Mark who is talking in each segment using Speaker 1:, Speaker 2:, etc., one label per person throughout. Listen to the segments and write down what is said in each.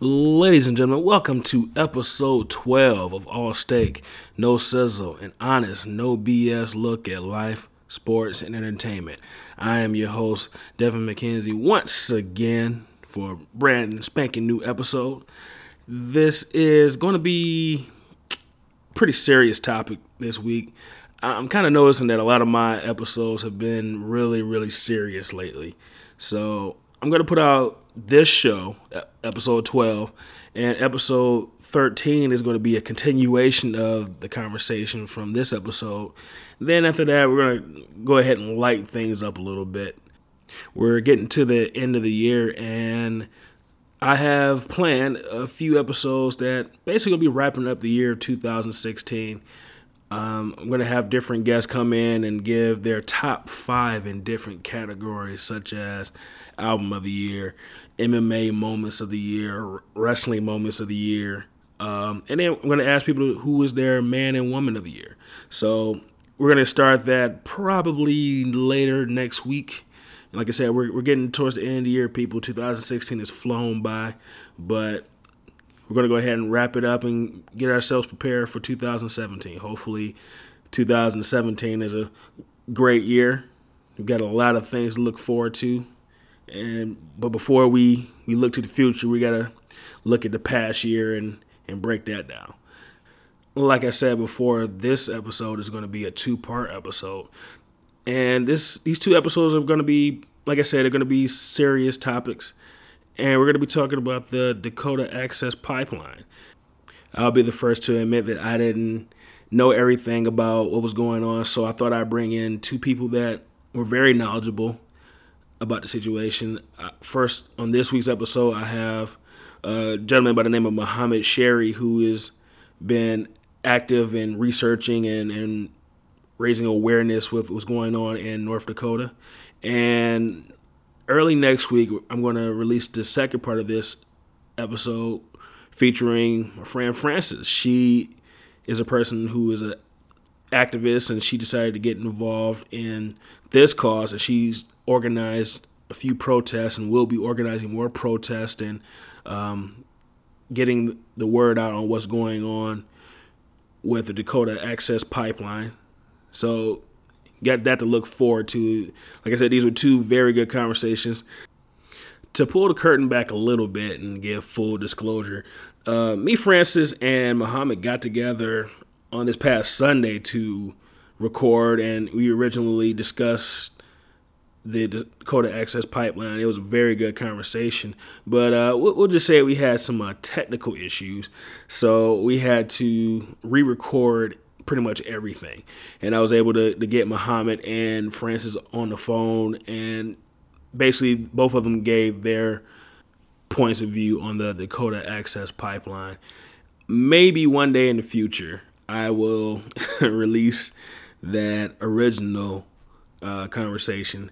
Speaker 1: Ladies and gentlemen, welcome to episode 12 of All Steak, No Sizzle, an honest, no BS look at life, sports, and entertainment. I am your host, Devin McKenzie, once again for a brand spanking new episode. This is going to be pretty serious topic this week. I'm kind of noticing that a lot of my episodes have been really, really serious lately. So I'm going to put out this show, episode 12, and episode 13 is going to be a continuation of the conversation from this episode. Then after that, we're going to go ahead and light things up a little bit. We're getting to the end of the year, and I have planned a few episodes that basically will be wrapping up the year 2016. Um, I'm going to have different guests come in and give their top five in different categories, such as album of the year, MMA moments of the year, wrestling moments of the year. Um, and then I'm going to ask people who is their man and woman of the year. So we're going to start that probably later next week. Like I said, we're, we're getting towards the end of the year, people. 2016 has flown by, but we're going to go ahead and wrap it up and get ourselves prepared for 2017. Hopefully, 2017 is a great year. We've got a lot of things to look forward to. And but before we we look to the future, we gotta look at the past year and and break that down. Like I said before, this episode is going to be a two part episode, and this these two episodes are going to be like I said, they're going to be serious topics, and we're going to be talking about the Dakota Access Pipeline. I'll be the first to admit that I didn't know everything about what was going on, so I thought I'd bring in two people that were very knowledgeable about the situation. First, on this week's episode, I have a gentleman by the name of Muhammad Cherri, who has been active in researching and, and raising awareness with what's going on in North Dakota. And early next week, I'm going to release the second part of this episode featuring my friend Frances. She is a person who is an activist and she decided to get involved in this cause and she's organized a few protests and will be organizing more protests and um, getting the word out on what's going on with the Dakota Access Pipeline. So, got that to look forward to. Like I said, these were two very good conversations. To pull the curtain back a little bit and give full disclosure, uh, me, Frances, and Muhammad got together on this past Sunday to record, and we originally discussed the Dakota Access Pipeline. It was a very good conversation, but uh, we'll, just say we had some uh, technical issues, so we had to re-record pretty much everything. And I was able to, to get Muhammad and Frances on the phone, and basically both of them gave their points of view on the Dakota Access Pipeline. Maybe one day in the future, I will release that original uh, conversation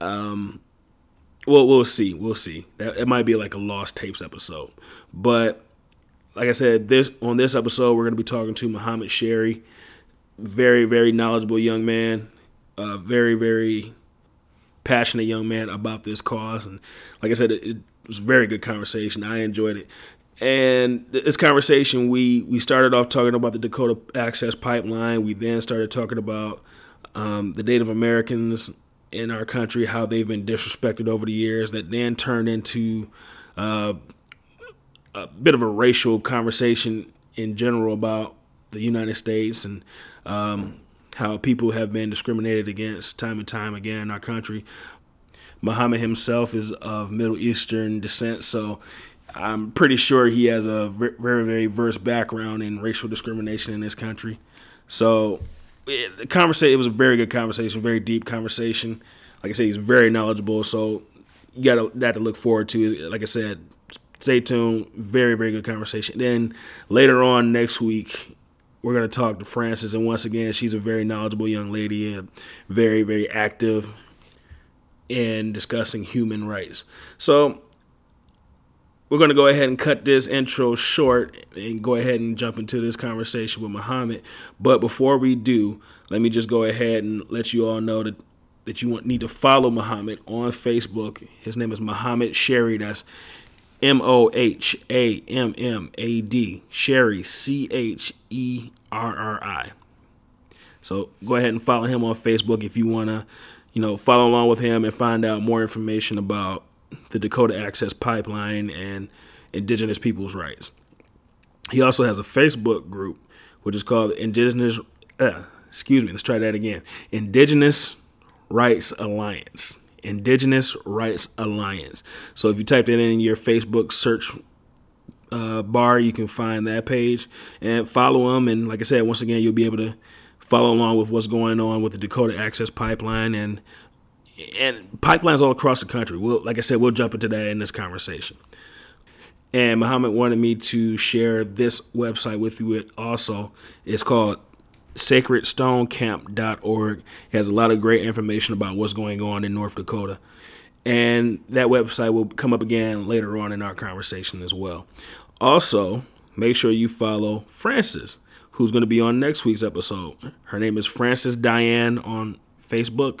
Speaker 1: um, well, we'll see. We'll see. That it might be like a lost tapes episode, but like I said, this on this episode we're going to be talking to Muhammad Cherri, very very knowledgeable young man, uh, very very passionate young man about this cause, and like I said, it, it was a very good conversation. I enjoyed it. And this conversation, we we started off talking about the Dakota Access Pipeline. We then started talking about um, the Native Americans in our country, how they've been disrespected over the years, that then turned into uh, a bit of a racial conversation in general about the United States and um, how people have been discriminated against time and time again in our country. Muhammad himself is of Middle Eastern descent, so I'm pretty sure he has a very, very verse background in racial discrimination in this country. So the conversation it was a very good conversation, very deep conversation. Like I said, he's very knowledgeable, so you got that to look forward to. Like I said, stay tuned. Very very good conversation. Then later on next week, we're gonna talk to Frances, and once again, she's a very knowledgeable young lady and very very active in discussing human rights. So we're going to go ahead and cut this intro short and go ahead and jump into this conversation with Muhammad. But before we do, let me just go ahead and let you all know that that you want, need to follow Muhammad on Facebook. His name is Muhammad Cherri. That's M O H A M M A D, Cherri, C H E R R I. So go ahead and follow him on Facebook if you want to, you know, follow along with him and find out more information about the Dakota Access Pipeline and Indigenous Peoples' Rights. He also has a Facebook group, which is called Indigenous, uh, excuse me, let's try that again Indigenous Rights Alliance. Indigenous Rights Alliance. So if you type that in your Facebook search uh, bar, you can find that page and follow them. And like I said, once again, you'll be able to follow along with what's going on with the Dakota Access Pipeline and and pipelines all across the country. We'll, like I said, we'll jump into that in this conversation. And Muhammad wanted me to share this website with you It also. It's called sacredstonecamp.org. It has a lot of great information about what's going on in North Dakota. And that website will come up again later on in our conversation as well. Also, make sure you follow Frances, who's going to be on next week's episode. Her name is Frances Diane on Facebook.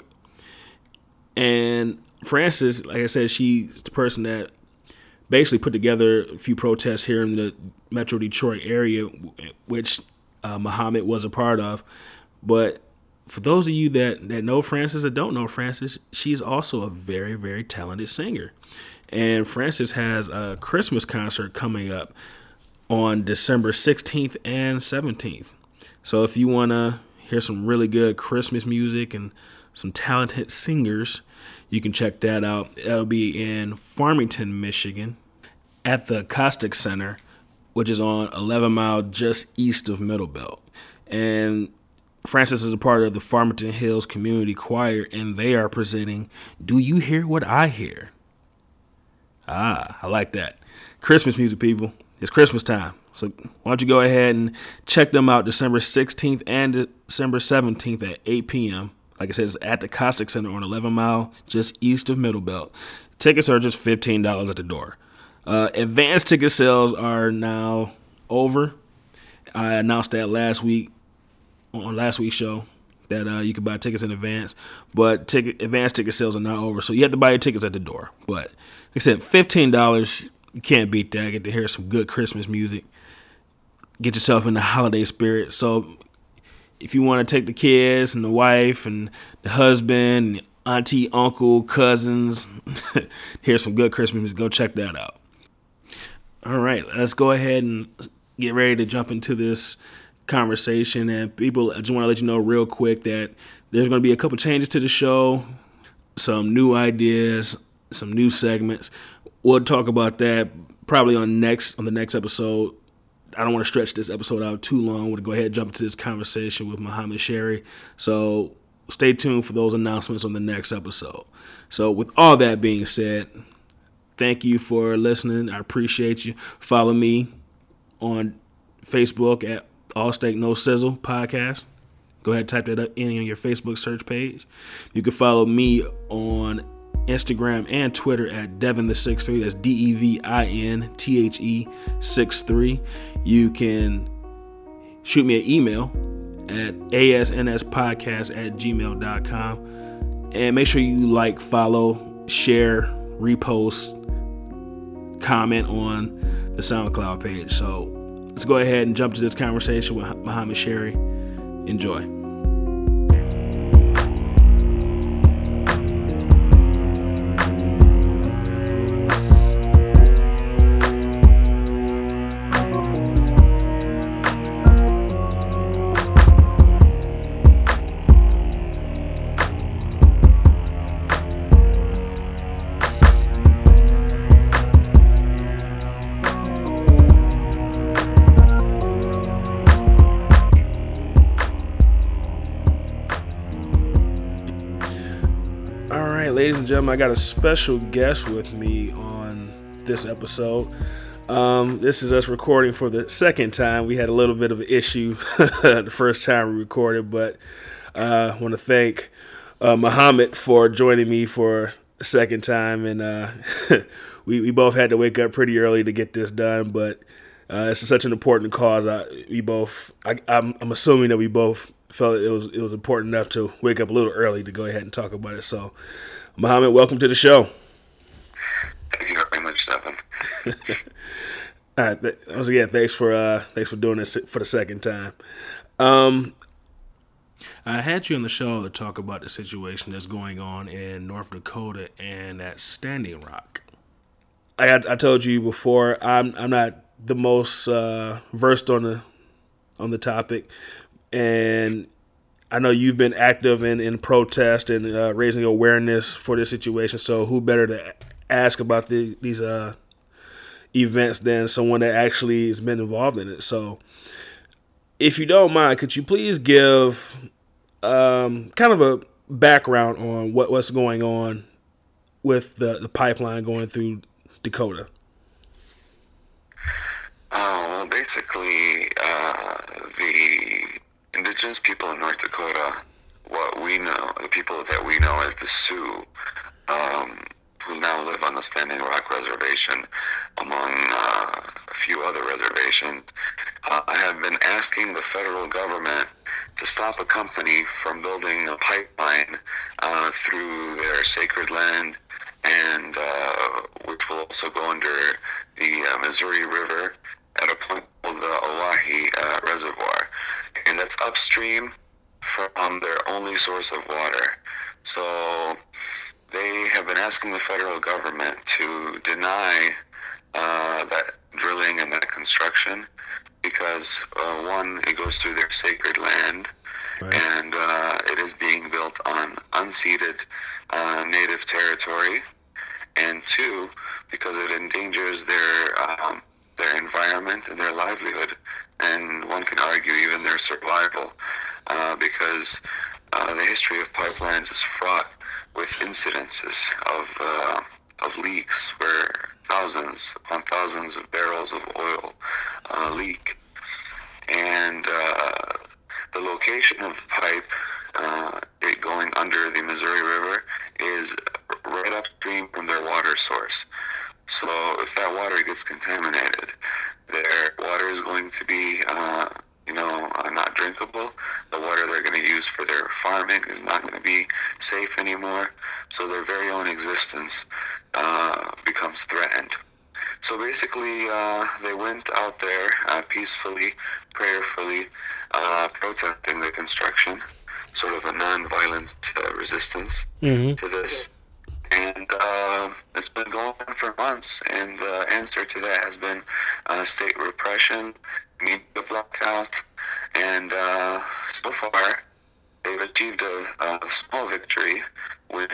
Speaker 1: And Frances, like I said, she's the person that basically put together a few protests here in the Metro Detroit area, which uh, Muhammad was a part of. But for those of you that, that know Frances or don't know Frances, she's also a very, very talented singer. And Frances has a Christmas concert coming up on December 16th and 17th. So if you want to hear some really good Christmas music and some talented singers, you can check that out. That'll be in Farmington, Michigan at the Costick Center which is on 11 Mile just east of Middlebelt. And Frances is a part of the Farmington Hills Community Choir, and they are presenting Do You Hear What I Hear? Ah, I like that. Christmas music, people. It's Christmas time. So why don't you go ahead and check them out December 16th and December 17th at 8 p.m. Like I said, it's at the Costick Center on 11 Mile, just east of Middlebelt. Tickets are just $15 at the door. Uh, advanced ticket sales are now over. I announced that last week on last week's show that uh, you can buy tickets in advance, but ticket advanced ticket sales are not over. So you have to buy your tickets at the door. But like I said, fifteen dollars you can't beat that. Get to hear some good Christmas music. Get yourself in the holiday spirit. So if you want to take the kids and the wife and the husband, and auntie, uncle, cousins, here's some good Christmas music. Go check that out. All right, let's go ahead and get ready to jump into this conversation. And people, I just want to let you know real quick that there's going to be a couple changes to the show, some new ideas, some new segments. We'll talk about that probably on next on the next episode. I don't want to stretch this episode out too long. I want to go ahead and jump into this conversation with Muhammad Cherri. So stay tuned for those announcements on the next episode. So with all that being said, thank you for listening. I appreciate you. Follow me on Facebook at All Steak No Sizzle Podcast. Go ahead, type that in on your Facebook search page. You can follow me on Instagram and Twitter at Devin the Six Three. That's D E V I N T H E six three. You can shoot me an email at asnspodcast at gmail.com. And make sure you like, follow, share, repost, comment on the SoundCloud page. So let's go ahead and jump to this conversation with Muhammad Cherri. Enjoy. I got a special guest with me on this episode. Um, this is us recording for the second time. We had a little bit of an issue the first time we recorded, but uh, I want to thank uh, Muhammad for joining me for a second time. And uh, we, we both had to wake up pretty early to get this done, but uh, it's such an important cause. I, we both, I, I'm, I'm assuming that we both felt it was it was important enough to wake up a little early to go ahead and talk about it. So Muhammad, welcome to the show.
Speaker 2: Thank you very much, Stephen.
Speaker 1: All right. Once again, thanks for uh, thanks for doing this for the second time. Um, I had you on the show to talk about the situation that's going on in North Dakota and at Standing Rock. I I told you before, I'm I'm not the most uh, versed on the on the topic, and I know you've been active in in protest and uh, raising awareness for this situation. So who better to ask about the, these uh, events than someone that actually has been involved in it? So, if you don't mind, could you please give um, kind of a background on what, what's going on with the, the pipeline going through Dakota?
Speaker 2: Oh, well, basically, uh, the indigenous people in North Dakota, what we know, the people that we know as the Sioux, um, who now live on the Standing Rock Reservation, among uh, a few other reservations, uh, have been asking the federal government to stop a company from building a pipeline uh, through their sacred land and uh, which will also go under the uh, Missouri River at a point called the Oahe uh, Reservoir. And that's upstream from their only source of water. So they have been asking the federal government to deny uh, that drilling and that construction because uh, one, it goes through their sacred land, right. and uh, it is being built on unceded uh, native territory, and two, because it endangers their um, their environment and their livelihood, and one can argue even their survival, uh, because uh, the history of pipelines is fraught with incidences of uh, of leaks where thousands upon thousands of barrels of oil uh, leak, and uh, the location of the pipe uh, it going under the Missouri River is right upstream from their water source. So if that water gets contaminated, their water is going to be, uh, you know, uh, not drinkable. The water they're going to use for their farming is not going to be safe anymore. So their very own existence uh, becomes threatened. So basically, uh, they went out there uh, peacefully, prayerfully, uh, protesting the construction, sort of a non-violent resistance mm-hmm. to this and uh, it's been going on for months. And the answer to that has been uh, state repression, media blackout, and uh, so far they've achieved a, a, small victory when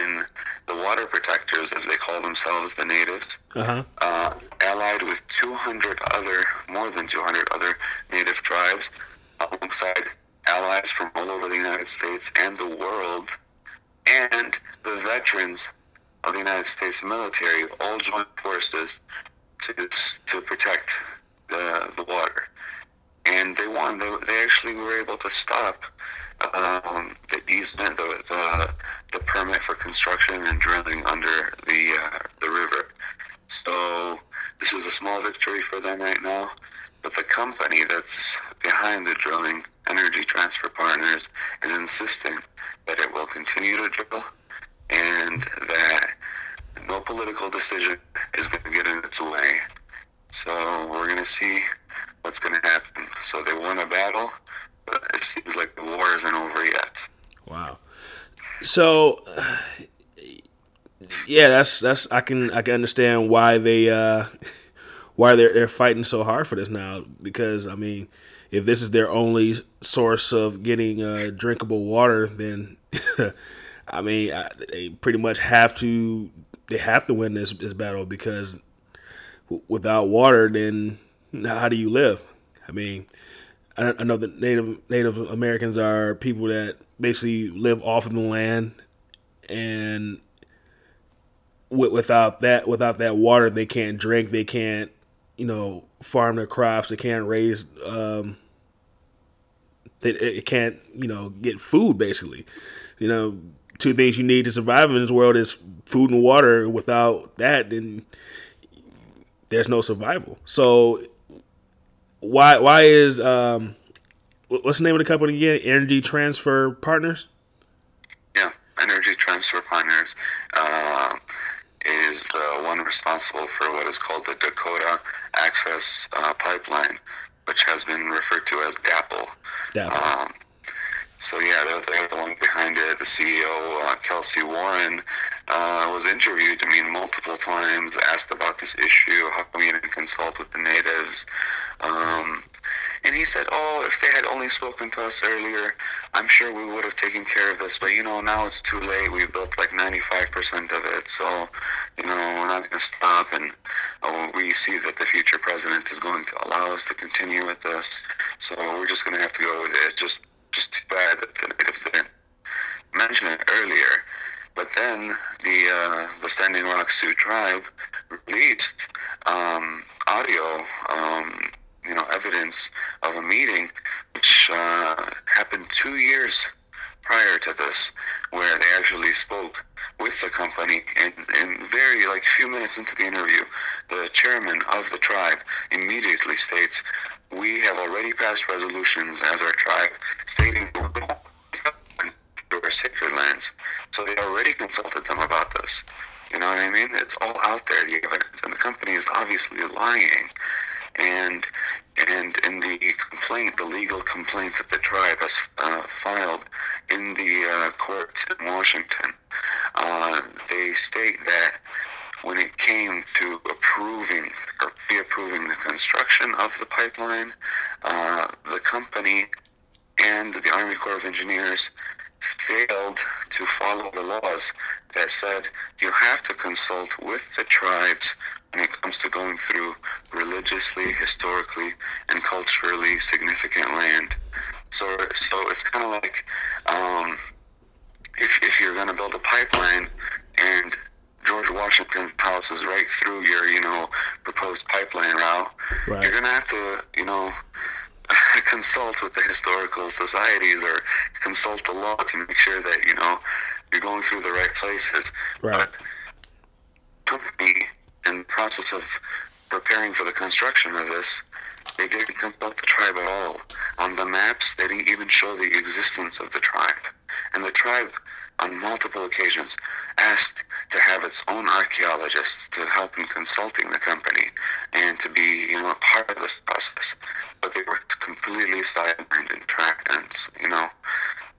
Speaker 2: the water protectors, as they call themselves, the natives, uh-huh. Uh, allied with 200 other, more than 200 other native tribes, alongside allies from all over the United States and the world, and the veterans of the United States military all joined forces to to protect the the water, and they won. They, they actually were able to stop um, the easement, the, the the permit for construction and drilling under the uh, the river. So this is a small victory for them right now. But the company that's behind the drilling, Energy Transfer Partners, is insisting that it will continue to drill and that no political decision is going to get in its way. So we're going to see what's going to happen. So they won a battle, but it seems like the war isn't over yet.
Speaker 1: Wow. So yeah, that's that's I can I can understand why they uh why they're they're fighting so hard for this now because I mean if this is their only source of getting uh, drinkable water, then I mean, I, they pretty much have to they have to win this this battle because w- without water, then how do you live? I mean, I, I know that Native Native Americans are people that basically live off of the land, and w- without that without that water, they can't drink, they can't you know farm their crops, they can't raise. Um, they, it can't you know get food basically you know two things you need to survive in this world is food and water. Without that, then there's no survival. So why why is um what's the name of the company again? Energy Transfer Partners.
Speaker 2: Yeah, Energy Transfer Partners uh, is the one responsible for what is called the Dakota Access uh, Pipeline, which has been referred to as DAPL.
Speaker 1: DAPL.
Speaker 2: Um, so yeah, they're, they're, the one behind it. The CEO, uh, Kelcy Warren, uh, was interviewed. I mean, multiple times, asked about this issue. How come you didn't consult with the natives? Um, and he said, "Oh, if they had only spoken to us earlier, I'm sure we would have taken care of this. But you know, now it's too late. We've built like 95% of it, so you know, we're not going to stop. And uh, we see that the future president is going to allow us to continue with this, so we're just going to have to go with it. Just, just too bad that the natives didn't mention it earlier." But then the uh, the Standing Rock Sioux tribe released um, audio. Um, you know, evidence of a meeting which uh, happened two years prior to this, where they actually spoke with the company, and, and very like few minutes into the interview, the chairman of the tribe immediately states, "We have already passed resolutions as our tribe stating." our sacred lands. So they already consulted them about this. You know what I mean? It's all out there, the evidence, and the company is obviously lying and and in the complaint, the legal complaint that the tribe has uh, filed in the uh, court in Washington, uh, they state that when it came to approving or pre-approving the construction of the pipeline, uh, the company and the Army Corps of Engineers failed to follow the laws that said you have to consult with the tribes when it comes to going through religiously, historically, and culturally significant land. So, so it's kind of like um, if, if you're going to build a pipeline and George Washington's house is right through your, you know, proposed pipeline route, right. you're going to have to, you know, consult with the historical societies or consult the law to make sure that, you know, you're going through the right places.
Speaker 1: Right. But
Speaker 2: company in the process of preparing for the construction of this, they didn't consult the tribe at all. On the maps, they didn't even show the existence of the tribe. And the tribe, on multiple occasions, asked to have its own archaeologists to help in consulting the company and to be, you know, part of this process. But they were completely sidelined and tracked and, you know,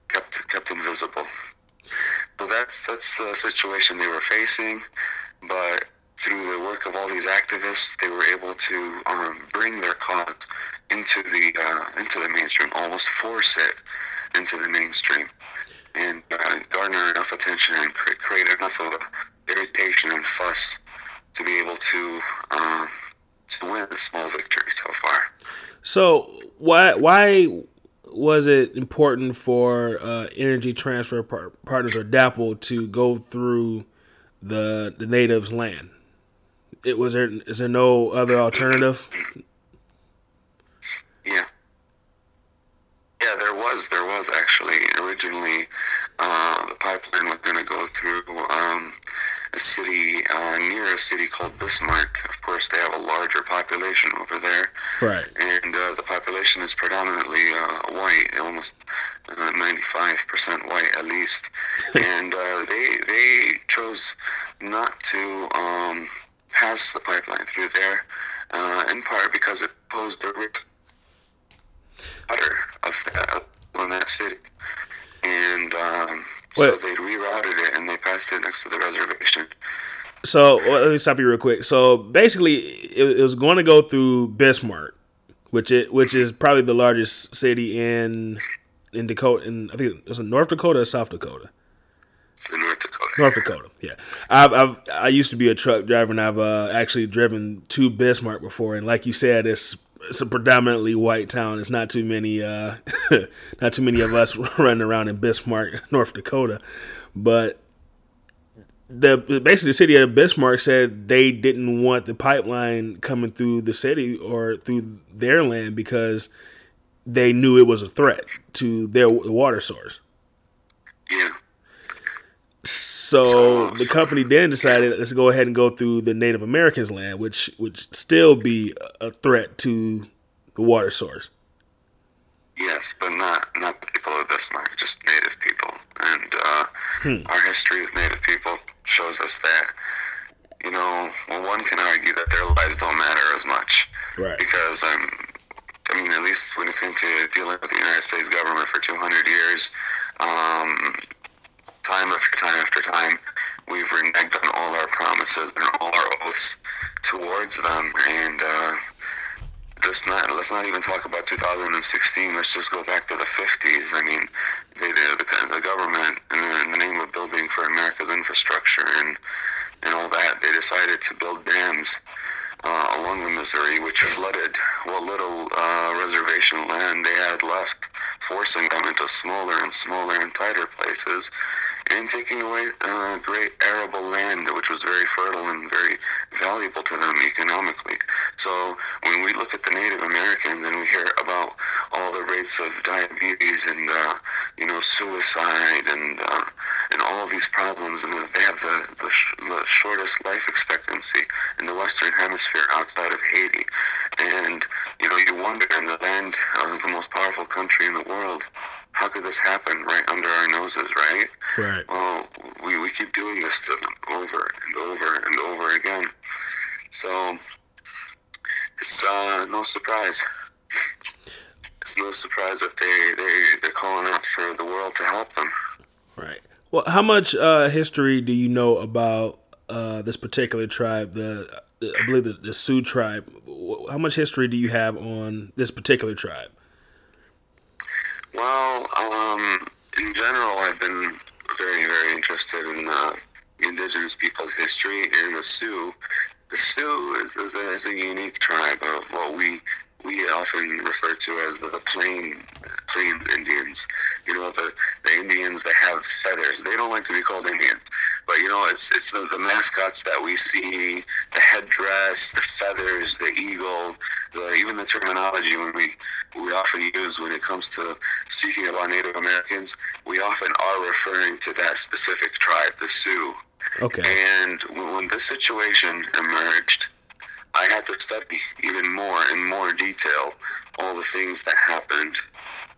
Speaker 2: kept kept invisible. So that's that's the situation they were facing. But through the work of all these activists, they were able to um, bring their cause into the uh, into the mainstream, almost force it into the mainstream, and uh, garner enough attention and create enough of irritation and fuss to be able to um, to win a small victory so far.
Speaker 1: So why why was it important for uh, Energy Transfer Par- Partners or DAPL to go through the the natives' land? it was there is there no other alternative?
Speaker 2: Yeah. Yeah, there was. There was actually originally uh, the pipeline was going to go through um, a city uh, near a city called Bismarck. Of course, they have a larger population over there,
Speaker 1: right?
Speaker 2: And uh, the population is predominantly uh, white, almost uh, ninety-five percent white at least. and uh, they they chose not to. Um, pass the pipeline through there, uh, in part because it posed a risk water of that, on that city. And um, so they rerouted it and they passed it next to the reservation.
Speaker 1: So well, let me stop you real quick. So basically, it, it was going to go through Bismarck, which it which is probably the largest city in in Dakota. In I think it's in North Dakota or South Dakota.
Speaker 2: North Dakota.
Speaker 1: North Dakota, yeah. I've, I've i used to be a truck driver, and I've uh, actually driven to Bismarck before. And like you said, it's it's a predominantly white town. It's not too many uh, not too many of us running around in Bismarck, North Dakota. But the basically the city of Bismarck said they didn't want the pipeline coming through the city or through their land because they knew it was a threat to their water source.
Speaker 2: Yeah.
Speaker 1: So the company then decided let's go ahead and go through the Native Americans' land, which would still be a threat to the water source.
Speaker 2: Yes, but not not the people of Bismarck, just Native people. And uh, hmm. our history with Native people shows us that you know, well, one can argue that their lives don't matter as much.
Speaker 1: Right.
Speaker 2: Because, um, I mean, at least when it came to dealing with the United States government for 200 years, um, time after time after time, we've reneged on all our promises and all our oaths towards them. And uh, let's not let's not even talk about 2016. Let's just go back to the 50s. I mean, they the, the government in the, in the name of building for America's infrastructure and and all that. They decided to build dams uh, along the Missouri, which flooded what little uh, reservation land they had left, forcing them into smaller and smaller and tighter places and taking away uh, great arable land, which was very fertile and very valuable to them economically. So when we look at the Native Americans and we hear about all the rates of diabetes and uh, you know suicide and uh, and all these problems, and they have the, the, sh- the shortest life expectancy in the Western Hemisphere outside of Haiti, and you know you wonder in the land of the most powerful country in the world how could this happen right under our noses, right?
Speaker 1: Right.
Speaker 2: Well, we, we keep doing this to them over and over and over again. So it's uh, no surprise. It's no surprise that they, they, they're calling out for the world to help them.
Speaker 1: Right. Well, how much uh, history do you know about uh, this particular tribe, the I believe the, the Sioux tribe? How much history do you have on this particular tribe?
Speaker 2: Well, um, in general, I've been very, very interested in uh, indigenous people's history and the Sioux. The Sioux is, is, a, is a unique tribe of what we we often refer to as the, the plain plain Indians. You know, the, the Indians that have feathers. They don't like to be called Indians, but you know, it's it's the, the mascots that we see, the headdress, the feathers, the eagle, the, even the terminology when we we often use when it comes to speaking about Native Americans, we often are referring to that specific tribe, the Sioux.
Speaker 1: Okay.
Speaker 2: And when this situation emerged, I had to study even more in more detail all the things that happened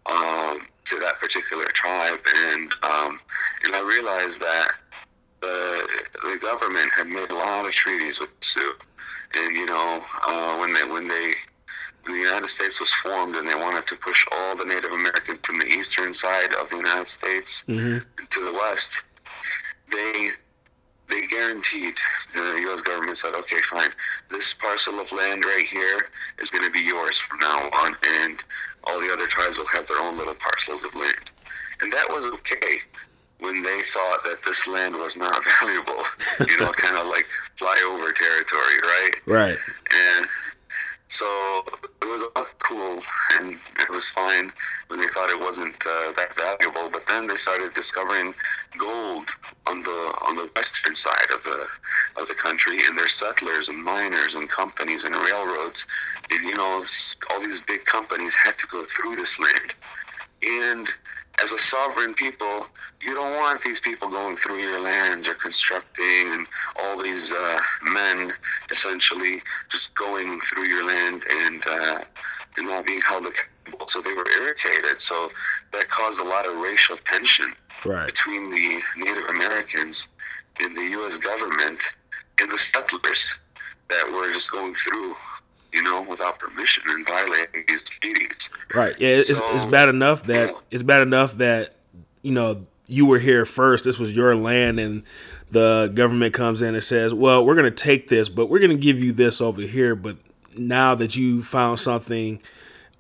Speaker 2: um, to that particular tribe, and um, and I realized that the the government had made a lot of treaties with the Sioux, and you know uh, when they when they when the United States was formed and they wanted to push all the Native Americans from the eastern side of the United States
Speaker 1: mm-hmm.
Speaker 2: to the west, they they guaranteed the U.S. government said, okay, fine, this parcel of land right here is going to be yours from now on, and all the other tribes will have their own little parcels of land, and that was okay when they thought that this land was not valuable, you know, kind of like flyover territory, right?
Speaker 1: Right.
Speaker 2: And so it was all cool and it was fine when they thought it wasn't uh, that valuable. But then they started discovering gold on the on the western side of the of the country, and there's settlers and miners and companies and railroads. And, you know, all these big companies had to go through this land, and as a sovereign people, you don't want these people going through your lands or constructing and all these uh, men essentially just going through your land and, uh, and not being held accountable. So they were irritated. So that caused a lot of racial tension
Speaker 1: right.
Speaker 2: between the Native Americans and the U.S. government and the settlers that were just going through you know, without permission and violating these treaties.
Speaker 1: Right. Yeah, it's, so, it's bad enough that yeah. it's bad enough that you know you were here first. This was your land, and the government comes in and says, "Well, we're going to take this, but we're going to give you this over here." But now that you found something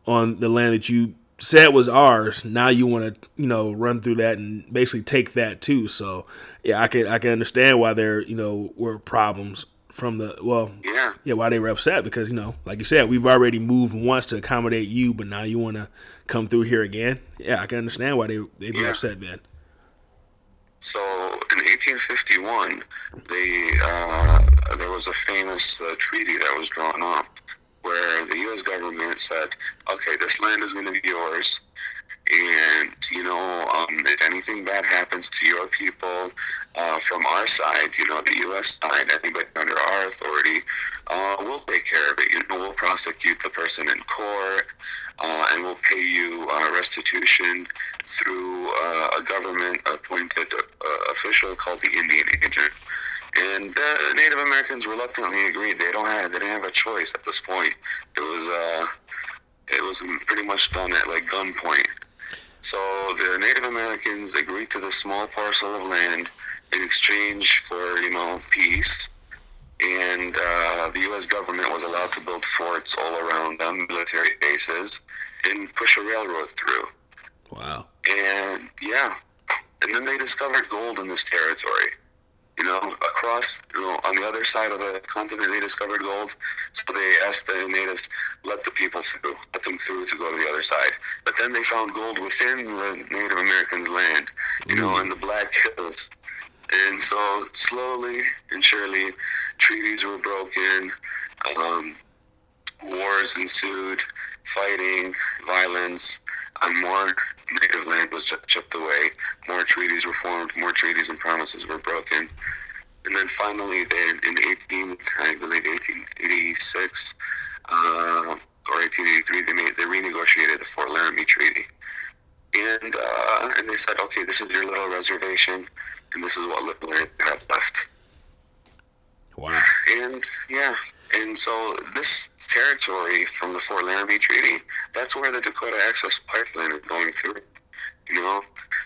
Speaker 1: on the land that you said was ours, now you want to you know run through that and basically take that too. So yeah, I can I can understand why there you know were problems from the well
Speaker 2: yeah.
Speaker 1: yeah why they were upset because you know like you said we've already moved once to accommodate you but now you want to come through here again? Yeah i can understand why they they'd be yeah. upset then
Speaker 2: so in 1851 they uh, there was a famous uh, treaty that was drawn up where the u.s government said okay this land is going to be yours and you know um, if anything bad happens to your people uh, from our side you know the u.s side anybody under our authority uh, we'll take care of it. You know we'll prosecute the person in court uh, and we'll pay you uh, restitution through uh, a government appointed uh, official called the indian agent And the Native Americans reluctantly agreed. They don't have they didn't have a choice at this point. It was uh, it was pretty much done at like gunpoint. So the Native Americans agreed to this small parcel of land in exchange for you know peace, and uh, the U.S. government was allowed to build forts all around them, military bases, and push a railroad through.
Speaker 1: Wow.
Speaker 2: And yeah, and then they discovered gold in this territory. You know, across, you know, on the other side of the continent, they discovered gold. So they asked the natives, let the people through, let them through to go to the other side. But then they found gold within the Native Americans' land, you mm. know, in the Black Hills. And so slowly and surely, treaties were broken, um, wars ensued, fighting, violence, and more native land was chipped away. More treaties were formed, more treaties and promises were broken. And then finally, they, in 18, I believe 1886 uh, or 1883, they made they renegotiated the Fort Laramie Treaty, and uh, and they said, okay, this is your little reservation, and this is what little land you have left.
Speaker 1: Wow.
Speaker 2: And yeah, and so this territory from the Fort Laramie Treaty, that's where the Dakota Access Pipeline is going through. You know,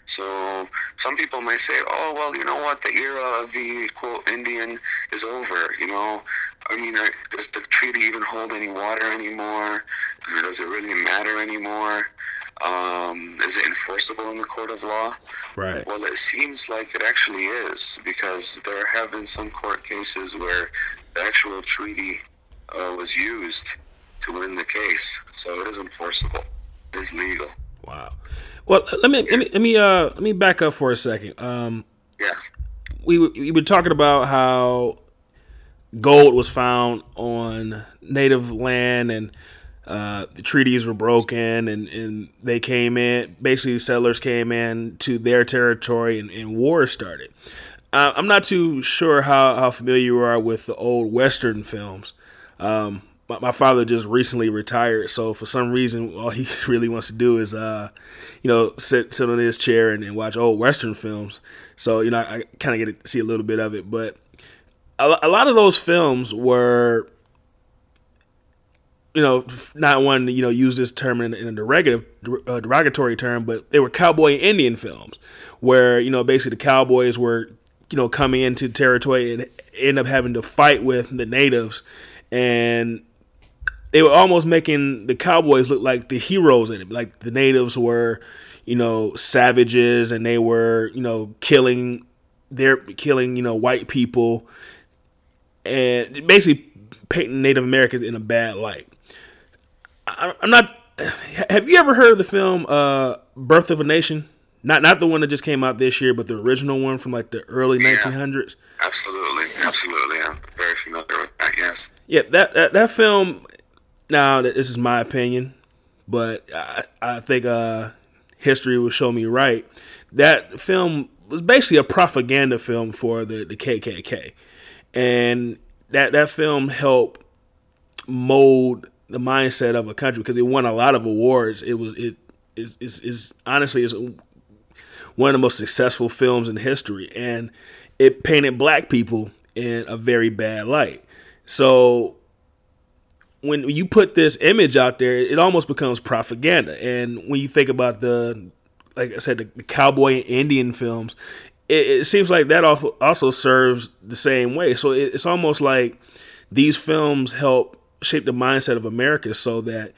Speaker 2: so some people might say, "Oh, well, you know what? The era of the quote Indian is over." You know, I mean, does the treaty even hold any water anymore? Does it really matter anymore? Um, is it enforceable in the court of law?
Speaker 1: Right.
Speaker 2: Well, it seems like it actually is because there have been some court cases where the actual treaty uh, was used to win the case, so it is enforceable. It is legal.
Speaker 1: Wow. Well, let me let me let me uh let me back up for a second. Um,
Speaker 2: yeah.
Speaker 1: We we were talking about how gold was found on native land and uh, the treaties were broken and, and they came in basically settlers came in to their territory and, and war started. Uh, i'm not too sure how, how familiar you are with the old western films. Um, my, my, father just recently retired so for some reason all he really wants to do is uh, you know sit, sit on his chair and, and watch old western films. So you know i, I kind of get to see a little bit of it but a, a lot of those films were you know, not one you know use this term in, in a derogatory, uh, derogatory term, but they were cowboy Indian films where you know basically the cowboys were you know coming into territory and end up having to fight with the natives, and they were almost making the cowboys look like the heroes in it, like the natives were you know savages and they were you know killing they're killing you know white people and basically painting Native Americans in a bad light. I, am not. Have you ever heard of the film uh, "Birth of a Nation"? Not not the one that just came out this year, but the original one from like the early yeah, 1900s.
Speaker 2: Absolutely, absolutely. I'm very familiar with that. Yes.
Speaker 1: Yeah, that that, that film. Now, this is my opinion, but I, I think uh, history will show me right. That film was basically a propaganda film for the, the KKK, and that that film helped mold the mindset of a country because it won a lot of awards. It was it is is, is honestly is one of the most successful films in history, and it painted black people in a very bad light. So when you put this image out there, it almost becomes propaganda. And when you think about the, like I said, the, the cowboy and Indian films, it, seems like that also, serves the same way. So it, it's almost like these films help shape the mindset of America so that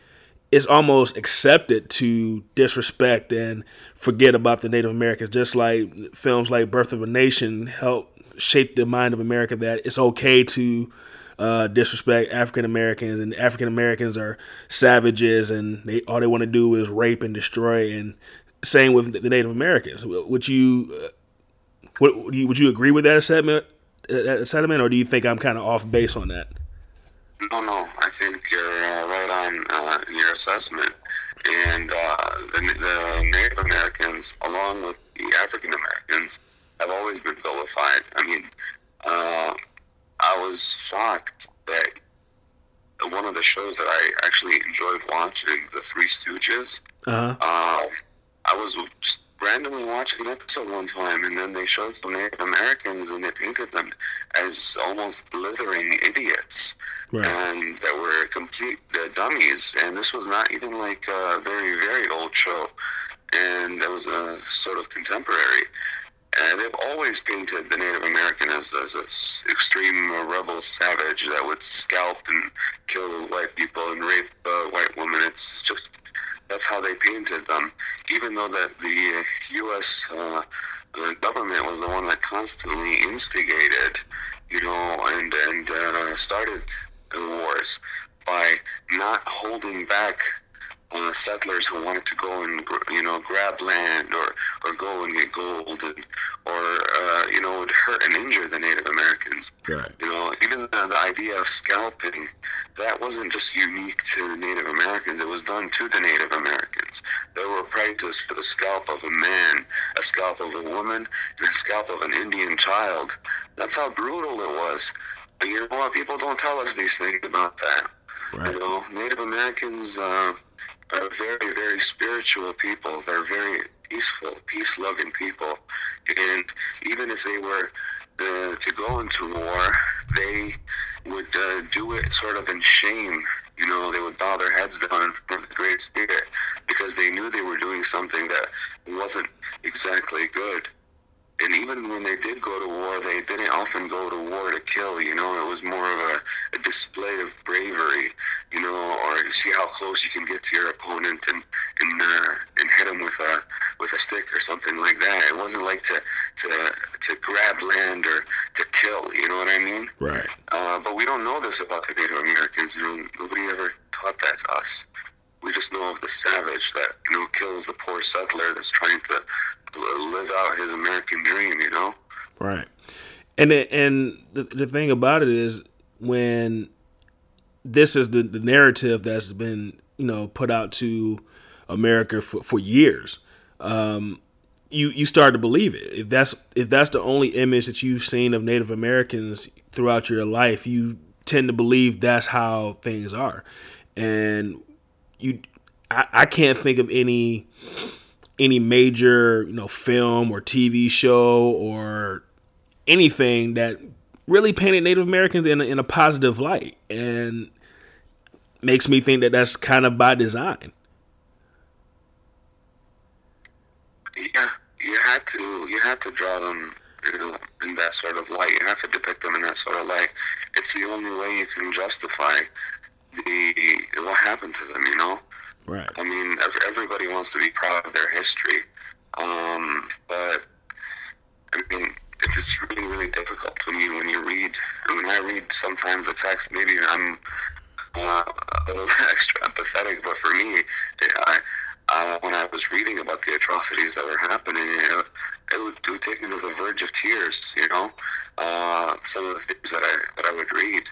Speaker 1: it's almost accepted to disrespect and forget about the Native Americans, just like films like Birth of a Nation help shape the mind of America that it's okay to uh, disrespect African Americans and African Americans are savages and they all they want to do is rape and destroy. And same with the Native Americans. Would you uh, would, would you agree with that assessment, uh, that assessment, or do you think I'm kind of off base on that?
Speaker 2: No, no, I think you're uh, right on uh, your assessment. And uh, the, the, Native Americans, along with the African Americans, have always been vilified. I mean, uh, I was shocked that one of the shows that I actually enjoyed watching, The Three Stooges,
Speaker 1: uh-huh.
Speaker 2: Um, I was randomly watched an episode one time, and then they showed some Native Americans, and they painted them as almost blithering idiots, right. and that were complete uh, dummies. And this was not even like a very very old show, and that was a sort of contemporary. And they've always painted the Native American as, as an extreme rebel savage that would scalp and kill white people and rape uh, white women. It's just that's how they painted them, even though that the U.S. Uh, the government was the one that constantly instigated, you know, and and uh, started the wars by not holding back uh, settlers who wanted to go and you know grab land or or go and get gold and, or uh, you know would hurt and injure the Native Americans.
Speaker 1: Right.
Speaker 2: You know, even the, the idea of scalping that wasn't just unique to Native Americans. It was done to the Native Americans. There were prices for the scalp of a man, a scalp of a woman, and a scalp of an Indian child. That's how brutal it was. But you know what? People don't tell us these things about that. Right. You know, Native Americans. Uh, are very, very spiritual people. They're very peaceful, peace loving people. And even if they were uh, to go into war, they would uh, do it sort of in shame. You know, they would bow their heads down for the Great Spirit because they knew they were doing something that wasn't exactly good and even when they did go to war, they didn't often go to war to kill. You know, it was more of a, a display of bravery. You know, or see how close you can get to your opponent and and uh, and hit him with a with a stick or something like that. It wasn't like to to to grab land or to kill. You know what I mean?
Speaker 1: Right.
Speaker 2: Uh, but we don't know this about the Native Americans. You know, nobody ever taught that to us. We just know of the savage that you know kills the poor settler that's trying to live out his American dream, you know.
Speaker 1: Right, and and the the thing about it is when this is the, the narrative that's been you know put out to America for, for years. Um, you you start to believe it. If that's if that's the only image that you've seen of Native Americans throughout your life, you tend to believe that's how things are. And you I, I can't think of any any major you know film or TV show or anything that really painted Native Americans in a, in a positive light and makes me think that that's kind of by design.
Speaker 2: Yeah, you had to you had to draw them you know, in that sort of light. You have to depict them in that sort of light. It's the only way you can justify the what happened to them. You know.
Speaker 1: Right.
Speaker 2: I mean, everybody wants to be proud of their history, um, but I mean, it's, it's really, really difficult when you when you read. When I read sometimes the text, maybe I'm uh, a little extra empathetic, but for me, I, uh, when I was reading about the atrocities that were happening, it, it, would, it would take me to the verge of tears. You know, uh, some of the things that I that I would read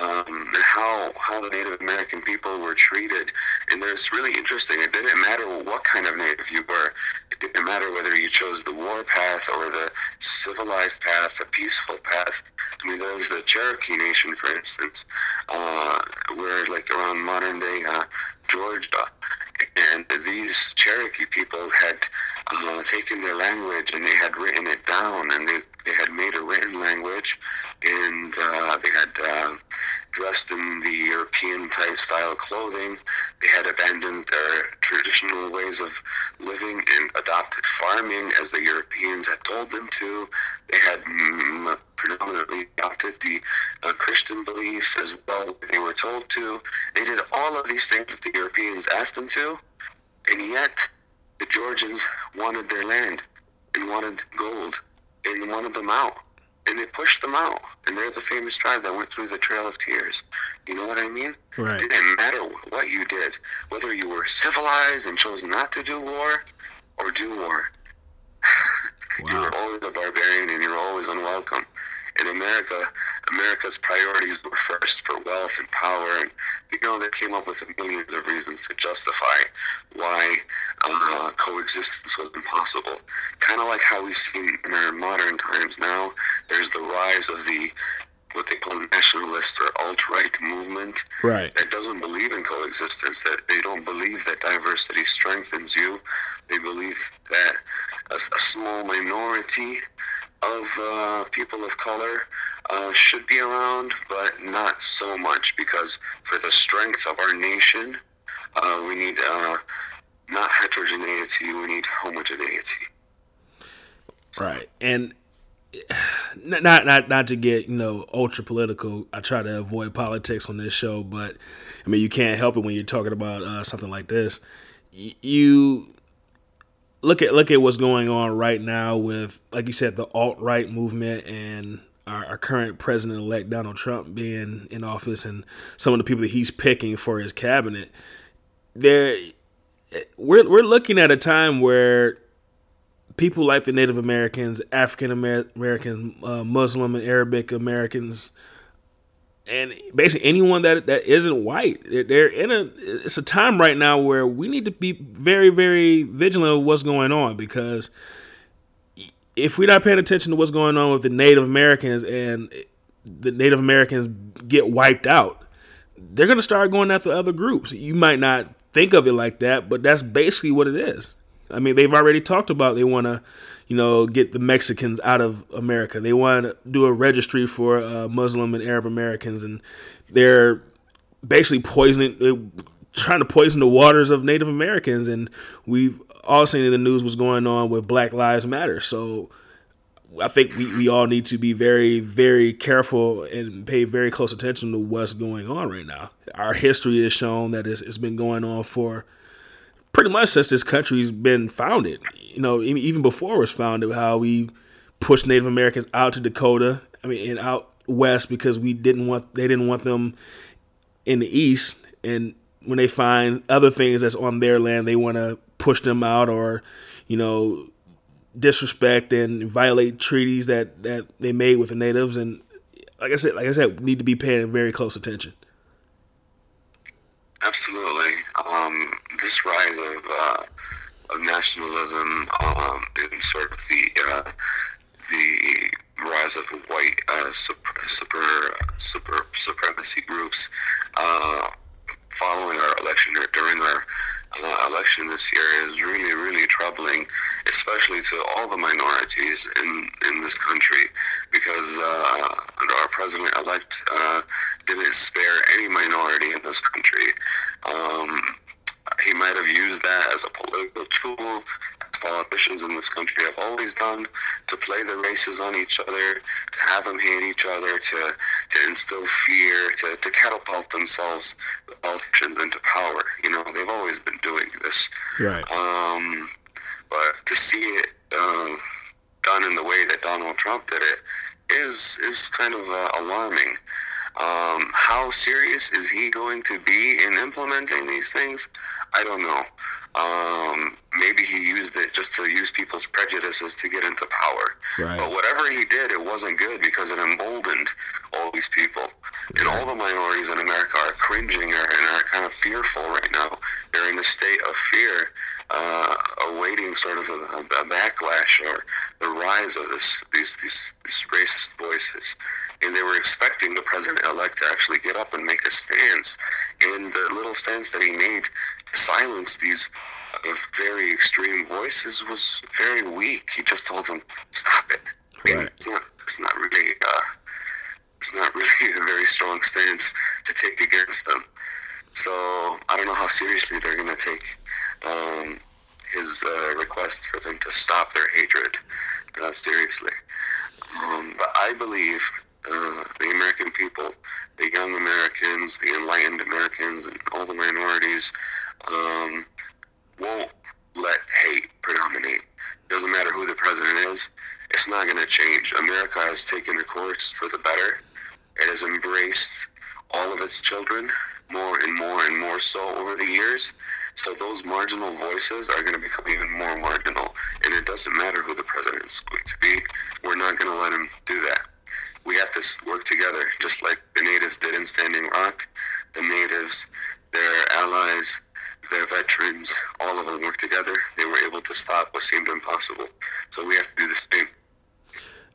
Speaker 2: um, how how the Native American people were treated. And it's really interesting. It didn't matter what kind of Native you were. It didn't matter whether you chose the war path or the civilized path, the peaceful path. I mean, there's the Cherokee Nation, for instance, uh, where like around modern day uh, Georgia, and these Cherokee people had uh, taken their language and they had written it down, and they they had made a written language, and uh, they had uh, dressed in the European type style clothing. They had abandoned their traditional ways of living and adopted farming as the Europeans had told them to. They had mm, predominantly adopted the uh, Christian belief as well. They were told to. They did all of these things that the Europeans asked them to, and yet the Georgians wanted their land and wanted gold and wanted them out and they pushed them out. And they're the famous tribe that went through the Trail of Tears. You know what I mean?
Speaker 1: Right.
Speaker 2: It didn't matter what you did, whether you were civilized and chose not to do war or do war. Wow. you were always a barbarian and you were always unwelcome in America, America's priorities were first for wealth and power, and you know they came up with millions of reasons to justify why uh, coexistence was impossible. Kind of like how we see in our modern times now. There's the rise of the what they call nationalist or alt-right movement
Speaker 1: right.
Speaker 2: that doesn't believe in coexistence, that they don't believe that diversity strengthens you. They believe that a, a small minority of uh, people of color uh, should be around, but not so much because for the strength of our nation, uh, we need uh, not heterogeneity, we need homogeneity.
Speaker 1: Right, and not not not to get you know ultra political. I try to avoid politics on this show, but I mean you can't help it when you're talking about uh, something like this. You look at look at what's going on right now with, like you said, the alt right movement and our, our current president elect Donald Trump being in office and some of the people that he's picking for his cabinet. There, we're we're looking at a time where people like the Native Americans, African Americans, uh, Muslim and Arabic Americans, and basically anyone that that isn't white, they're in a. It's a time right now where we need to be very, very vigilant of what's going on because if we're not paying attention to what's going on with the Native Americans and the Native Americans get wiped out, they're going to start going after other groups. You might not think of it like that, but that's basically what it is. I mean, they've already talked about they want to, you know, get the Mexicans out of America. They want to do a registry for uh, Muslim and Arab Americans, and they're basically poisoning, trying to poison the waters of Native Americans. And we've all seen in the news what's going on with Black Lives Matter. So I think we, we all need to be very, very careful and pay very close attention to what's going on right now. Our history has shown that it's, it's been going on for pretty much since this country's been founded. You know, even before it was founded, how we pushed Native Americans out to Dakota, I mean, and out west because we didn't want they didn't want them in the east, and when they find other things that's on their land, they want to push them out or, you know, disrespect and violate treaties that that they made with the natives. And like I said, like I said, need to be paying very close attention.
Speaker 2: Absolutely. Um, this rise of, uh, of nationalism um, and sort of the uh, the rise of white uh, super, super, super, supremacy groups uh, following our election or during our election this year is really, really troubling, especially to all the minorities in, in this country, because uh, our president elect uh, didn't spare any minority in this country. Um, he might have used that as a political tool politicians in this country have always done to play the races on each other, to have them hate each other, to, to instill fear, to, to catapult themselves, the politicians, into power. You know, they've always been doing this.
Speaker 1: Right.
Speaker 2: Um, but to see it uh, done in the way that Donald Trump did it is is kind of uh, alarming. Um, how serious is he going to be in implementing these things? I don't know. Um, maybe he used it just to use people's prejudices to get into power. Right. But whatever he did, it wasn't good because it emboldened all these people. And all the minorities in America are cringing and are kind of fearful right now. They're in a state of fear, uh, awaiting sort of a, a, backlash or the rise of this these, these, these racist voices. And they were expecting the president-elect to actually get up and make a stance. And the little stance that he made to silence these very extreme voices was very weak. He just told them, "Stop it." Right. It's not. It's not really. Uh, it's not really a very strong stance to take against them. So I don't know how seriously they're going to take um, his uh, request for them to stop their hatred uh, seriously. Um, but I believe uh, the American people, the young Americans, the enlightened Americans, and all the minorities um, won't let hate predominate. Doesn't matter who the president is, it's not going to change. America has taken a course for the better. It has embraced all of its children more and more and more so over the years. So those marginal voices are going to become even more marginal. And it doesn't matter who the president is going to be. We're not going to let him do that. We have to work together, just like the natives did in Standing Rock. The natives, their allies, their veterans, all of them worked together. They were able to stop what seemed impossible. So we have to do the same.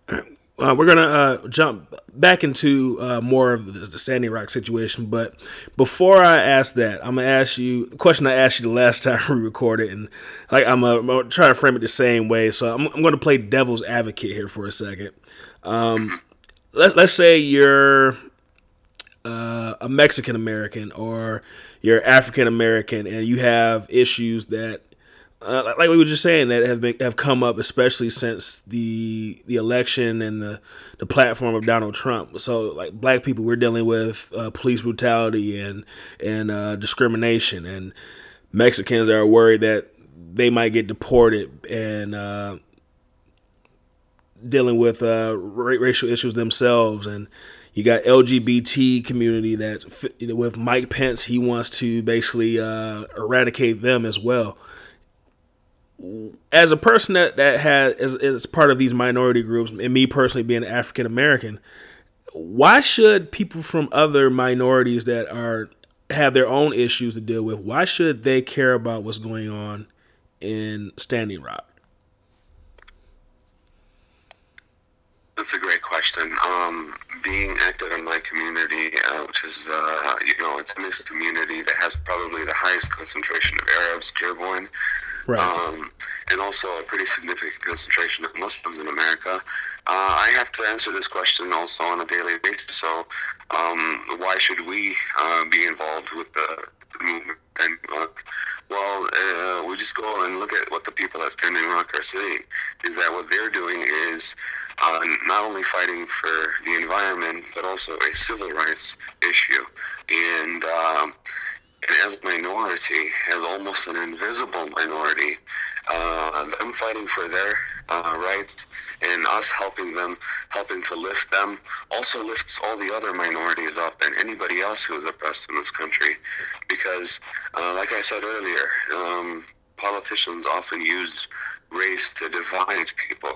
Speaker 1: Uh, uh, we're gonna uh, jump back into uh, more of the, Standing Rock situation, but before I ask that, I'm gonna ask you the question I asked you the last time we recorded, and like I'm gonna, try to frame it the same way. So I'm, I'm gonna play devil's advocate here for a second. Um, let, let's say you're uh, a Mexican American or you're African American, and you have issues that uh, like we were just saying that have been, have come up, especially since the the election and the the platform of Donald Trump. So, like black people, we're dealing with uh, police brutality and and uh, discrimination, and Mexicans are worried that they might get deported and uh, dealing with uh, racial issues themselves. And you got LGBT community that with Mike Pence, he wants to basically uh, eradicate them as well as a person that that has is, is part of these minority groups, and me personally being African American, why should people from other minorities that are have their own issues to deal with, why should they care about what's going on in Standing Rock?
Speaker 2: That's a great question. Um, being active in my community, uh, which is, uh, you know, it's a mixed community that has probably the highest concentration of Arabs, Dearborn, right. um, and also a pretty significant concentration of Muslims in America. Uh, I have to answer this question also on a daily basis. So, um, why should we uh, be involved with the, movement? Uh, well, uh, we just go and look at what the people at Standing Rock are saying. Is that what they're doing is uh, not only fighting for the environment, but also a civil rights issue. And and as minority, as almost an invisible minority, uh, them fighting for their uh, rights and us helping them, helping to lift them, also lifts all the other minorities up and anybody else who is oppressed in this country. Because, uh, like I said earlier, um, politicians often use race to divide people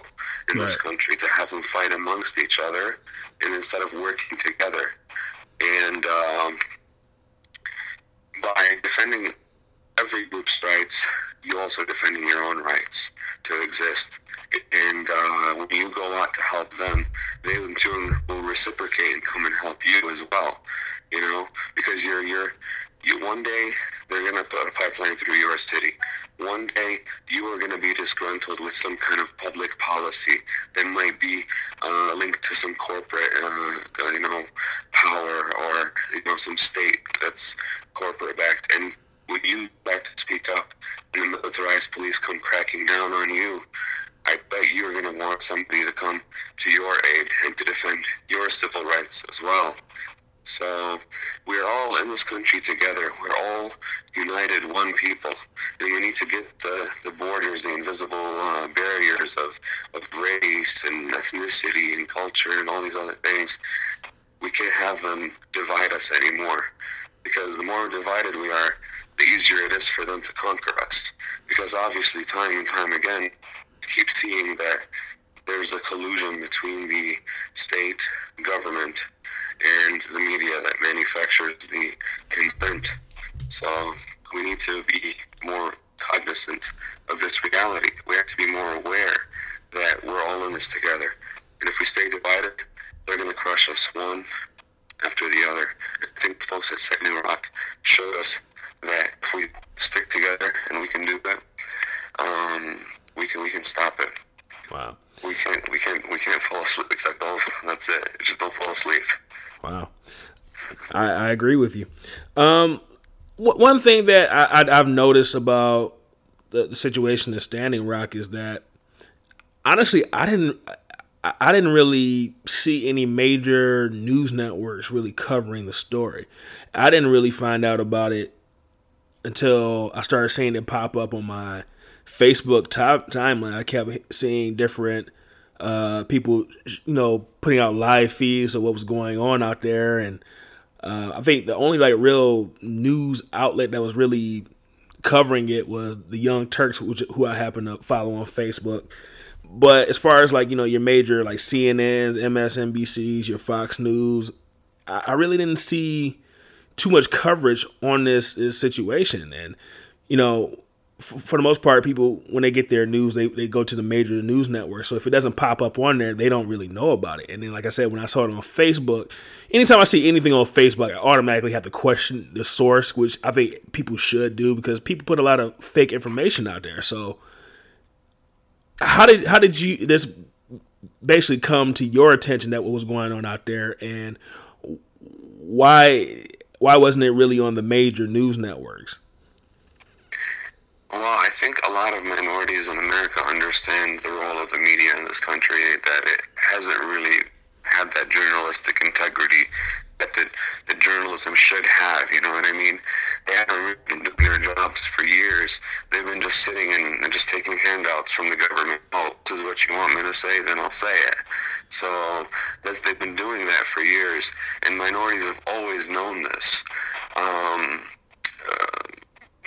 Speaker 2: in right. this country, to have them fight amongst each other, and instead of working together. And um, by defending every group's rights, you're also defending your own rights to exist. And uh, when you go out to help them, they in turn will reciprocate and come and help you as well. You know, because you're you're you one day they're gonna put a pipeline through your city. One day you are gonna be disgruntled with some kind of public policy that might be uh, linked to some corporate, uh, you know, power or you know some state that's corporate backed, and when you like to speak up and the militarized police come cracking down on you, I bet you're going to want somebody to come to your aid and to defend your civil rights as well. So we're all in this country together. We're all united, one people. And we need to get the, the borders, the invisible uh, barriers of, of race and ethnicity and culture and all these other things. We can't have them divide us anymore because the more divided we are, the easier it is for them to conquer us. Because obviously, time and time again, we keep seeing that there's a collusion between the state, government, and the media that manufactures the consent. So we need to be more cognizant of this reality. We have to be more aware that we're all in this together. And if we stay divided, they're going to crush us one after the other. I think the folks at Standing Rock showed us that if we stick together and we can do that, um, we can we can stop it.
Speaker 1: Wow.
Speaker 2: We can't we can't we can't fall asleep. Like don't, that's it. Just don't fall asleep.
Speaker 1: Wow. I, I agree with you. Um, one thing that I, I, have noticed about the, the situation at Standing Rock is that honestly, I didn't I didn't really see any major news networks really covering the story. I didn't really find out about it until I started seeing it pop up on my Facebook top timeline. I kept seeing different uh, people, you know, putting out live feeds of what was going on out there, and uh, I think the only like real news outlet that was really covering it was the Young Turks, which, who I happen to follow on Facebook. But as far as like you know your major like CNNs, MSNBCs, your Fox News, I, I really didn't see too much coverage on this, this situation. And you know, for the most part, people when they get their news, they, they go to the major news network. So if it doesn't pop up on there, they don't really know about it. And then, like I said, when I saw it on Facebook, anytime I see anything on Facebook, I automatically have to question the source, which I think people should do because people put a lot of fake information out there. So how did how did you this basically come to your attention that what was going on out there, and why why wasn't it really on the major news networks?
Speaker 2: Well, I think a lot of minorities in America understand the role of the media in this country, that it hasn't really had that journalistic integrity that the, the journalism should have, you know what I mean? They haven't been doing their jobs for years. They've been just sitting and, and just taking handouts from the government. Oh, this is what you want me to say, then I'll say it. So that's, they've been doing that for years, and minorities have always known this. Um, uh,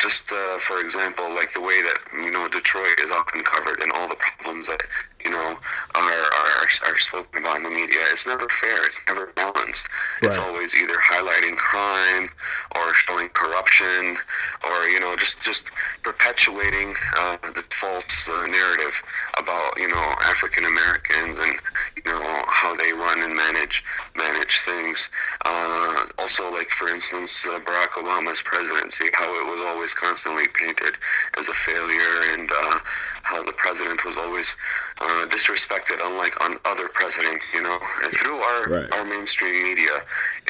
Speaker 2: just uh, for example, like the way that you know Detroit is often covered and all the problems that you know are are, are spoken about in the media. It's never fair. It's never balanced. Right. It's always either highlighting crime or showing corruption or you know just just perpetuating uh, the false uh, narrative about you know African Americans and you know how they run and manage manage things. Uh, also, like for instance, uh, Barack Obama's presidency, how it was always constantly painted as a failure and uh, how the president was always uh, disrespected, unlike on other presidents, you know, through our right. our mainstream media.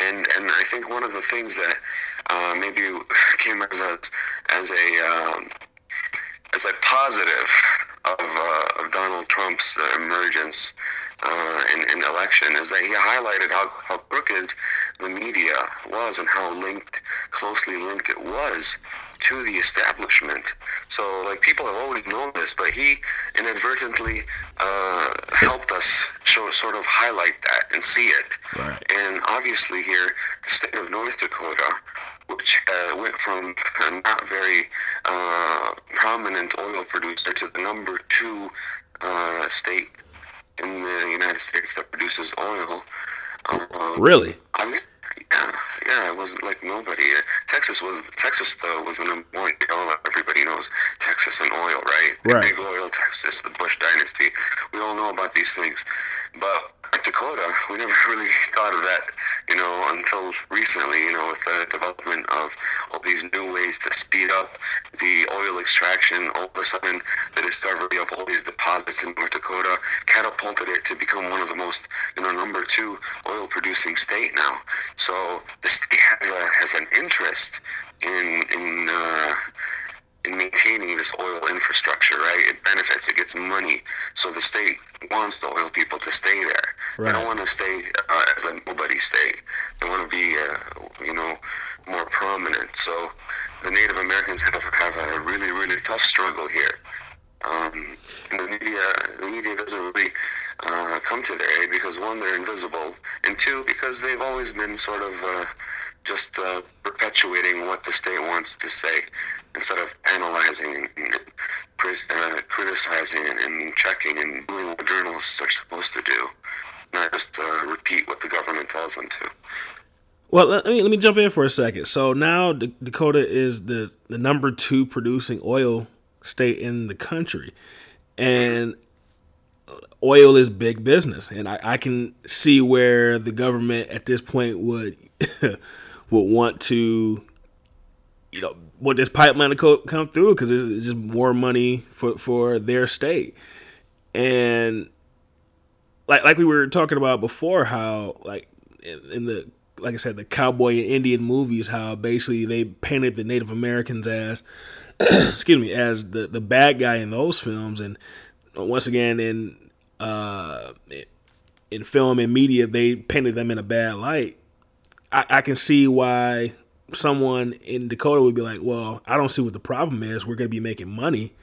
Speaker 2: And and I think one of the things that uh, maybe came as a as a um, as a positive of, uh, of Donald Trump's emergence uh, in, in election is that he highlighted how, how crooked the media was and how linked, closely linked it was to the establishment. So, like, people have always known this, but he inadvertently uh, helped us show, sort of highlight that and see it. Right. And obviously, here, the state of North Dakota, which uh, went from a not very uh, prominent oil producer to the number two uh, state in the United States that produces oil.
Speaker 1: Uh, really?
Speaker 2: Mean, yeah, yeah, it wasn't like nobody. Uh, Texas was Texas though was the number one. Everybody knows Texas and oil, right? right. Big oil, Texas, the Bush dynasty. We all know about these things, but Dakota, we never really thought of that, you know, until recently, you know, with the development of all these new ways to speed up the oil extraction. All of a sudden, the discovery of all these deposits in North Dakota catapulted it to become one of the most, you know, number two oil producing state now. So the state has, a, has an interest in, in, uh, in maintaining this oil infrastructure, right? It benefits, it gets money. So the state wants the oil people to stay there. Right. They don't want to stay uh, as a nobody state. They want to be, uh, you know, more prominent. So the Native Americans have, have a really, really tough struggle here. Um, and the media, the media doesn't really uh, come to their aid because one, they're invisible, and two, because they've always been sort of uh, just uh, perpetuating what the state wants to say instead of analyzing and uh, criticizing and checking and doing what journalists are supposed to do, not just uh, repeat what the government tells them to.
Speaker 1: Well, let me let me jump in for a second. So now D- Dakota is the the number two producing oil state in the country, and oil is big business, and I, I can see where the government at this point would would want to, you know, want this pipeline to co- come through because it's just more money for for their state, and like like we were talking about before, how like in, in the like I said, the cowboy and Indian movies, how basically they painted the Native Americans as, excuse me, as the the bad guy in those films, and once again in uh, in film and media, they painted them in a bad light. I, I can see why someone in Dakota would be like, well, I don't see what the problem is. We're going to be making money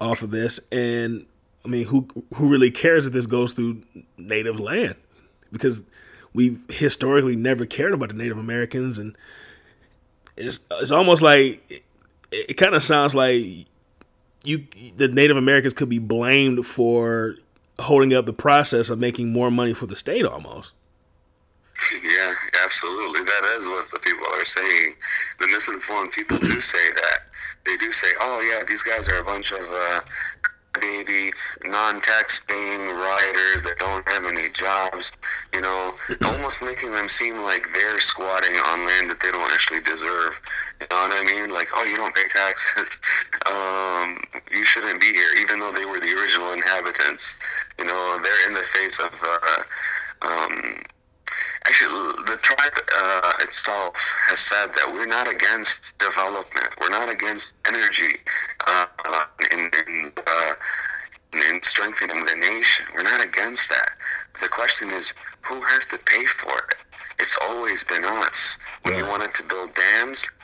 Speaker 1: off of this, and I mean, who who really cares if this goes through native land? Because we've historically never cared about the Native Americans, and it's it's almost like it, it kind of sounds like you the Native Americans could be blamed for holding up the process of making more money for the state almost.
Speaker 2: Yeah, absolutely. That is what the people are saying. The misinformed people do say that they do say, "Oh yeah, these guys are a bunch of uh, baby non-tax paying rioters that don't have any jobs." You know, almost making them seem like they're squatting on land that they don't actually deserve. You know what I mean? Like, oh, you don't pay taxes. um, you shouldn't be here, even though they were the original inhabitants. You know, they're in the face of. Uh, um, actually, the tribe uh, itself has said that we're not against development. We're not against energy uh, in, in, uh, in strengthening the nation. We're not against that. The question is, who has to pay for it? It's always been us. When yeah. you wanted to build dams,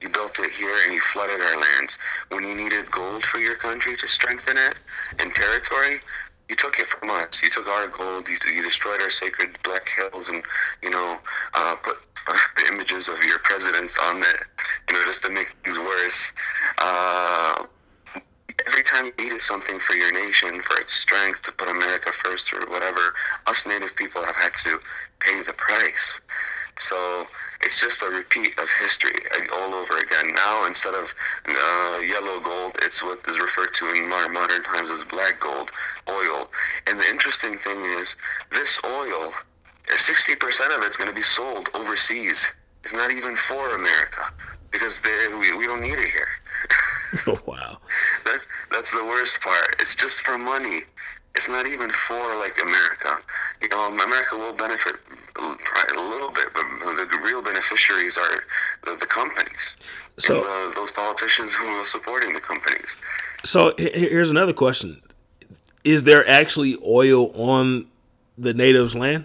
Speaker 2: you built it here and you flooded our lands. When you needed gold for your country to strengthen it and territory, you took it from us. You took our gold. You, you destroyed our sacred Black Hills, and you know, uh, put the images of your presidents on it. You know, just to make things worse. Uh, every time you needed something for your nation, for its strength, to put America first or whatever, us Native people have had to pay the price. So it's just a repeat of history all over again. Now, instead of uh, yellow gold, it's what is referred to in modern times as black gold, oil. And the interesting thing is, this oil, 60% of it's going to be sold overseas. It's not even for America because they, we, we don't need it here.
Speaker 1: oh, wow.
Speaker 2: That, that's the worst part. It's just for money. It's not even for like America. You know, America will benefit a little bit, but the real beneficiaries are the, the companies. So the, those politicians who are supporting the companies.
Speaker 1: So here's another question: Is there actually oil on the natives' land?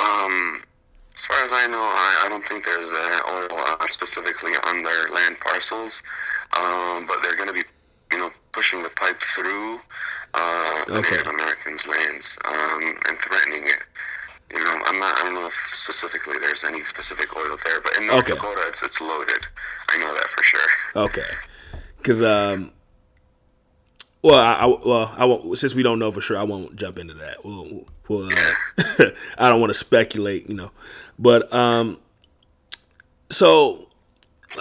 Speaker 2: Um, as far as I know, I, I don't think there's uh, oil uh, specifically on their land parcels. Um, but they're going to be, you know, pushing the pipe through uh, the okay. Native Americans' lands um, and threatening it. You know, I'm not. I don't know if specifically there's any specific oil there, but in North okay. Dakota, it's it's loaded. I know that for sure.
Speaker 1: Okay, because um, well, I, I, well, I won't. Since we don't know for sure, I won't jump into that. We'll, we'll uh, I don't want to speculate, you know, but um, so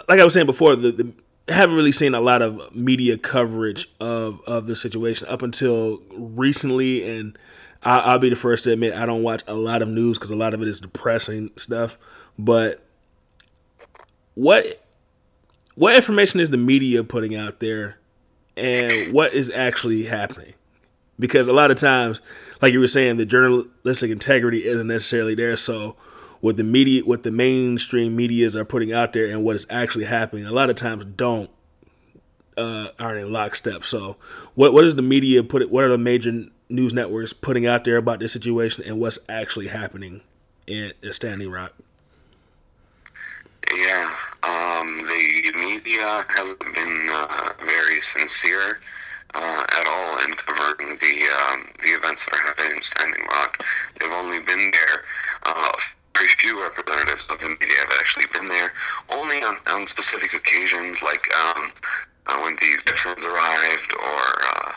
Speaker 1: like I was saying before, the, the haven't really seen a lot of media coverage of of the situation up until recently, and I, will be the first to admit I don't watch a lot of news because a lot of it is depressing stuff. But what what information is the media putting out there, and what is actually happening? Because a lot of times, like you were saying, the journalistic integrity isn't necessarily there. So what the media, what the mainstream medias are putting out there, and what is actually happening, a lot of times don't uh, aren't in lockstep. So, what what is the media put? What are the major news networks putting out there about this situation, and what's actually happening in, in Standing Rock?
Speaker 2: Yeah, um, the media hasn't been uh, very sincere uh, at all in covering the um, the events that are happening in Standing Rock. They've only been there uh, very few representatives of the media have actually been there, only on, on specific occasions like um, uh, when the veterans arrived or uh,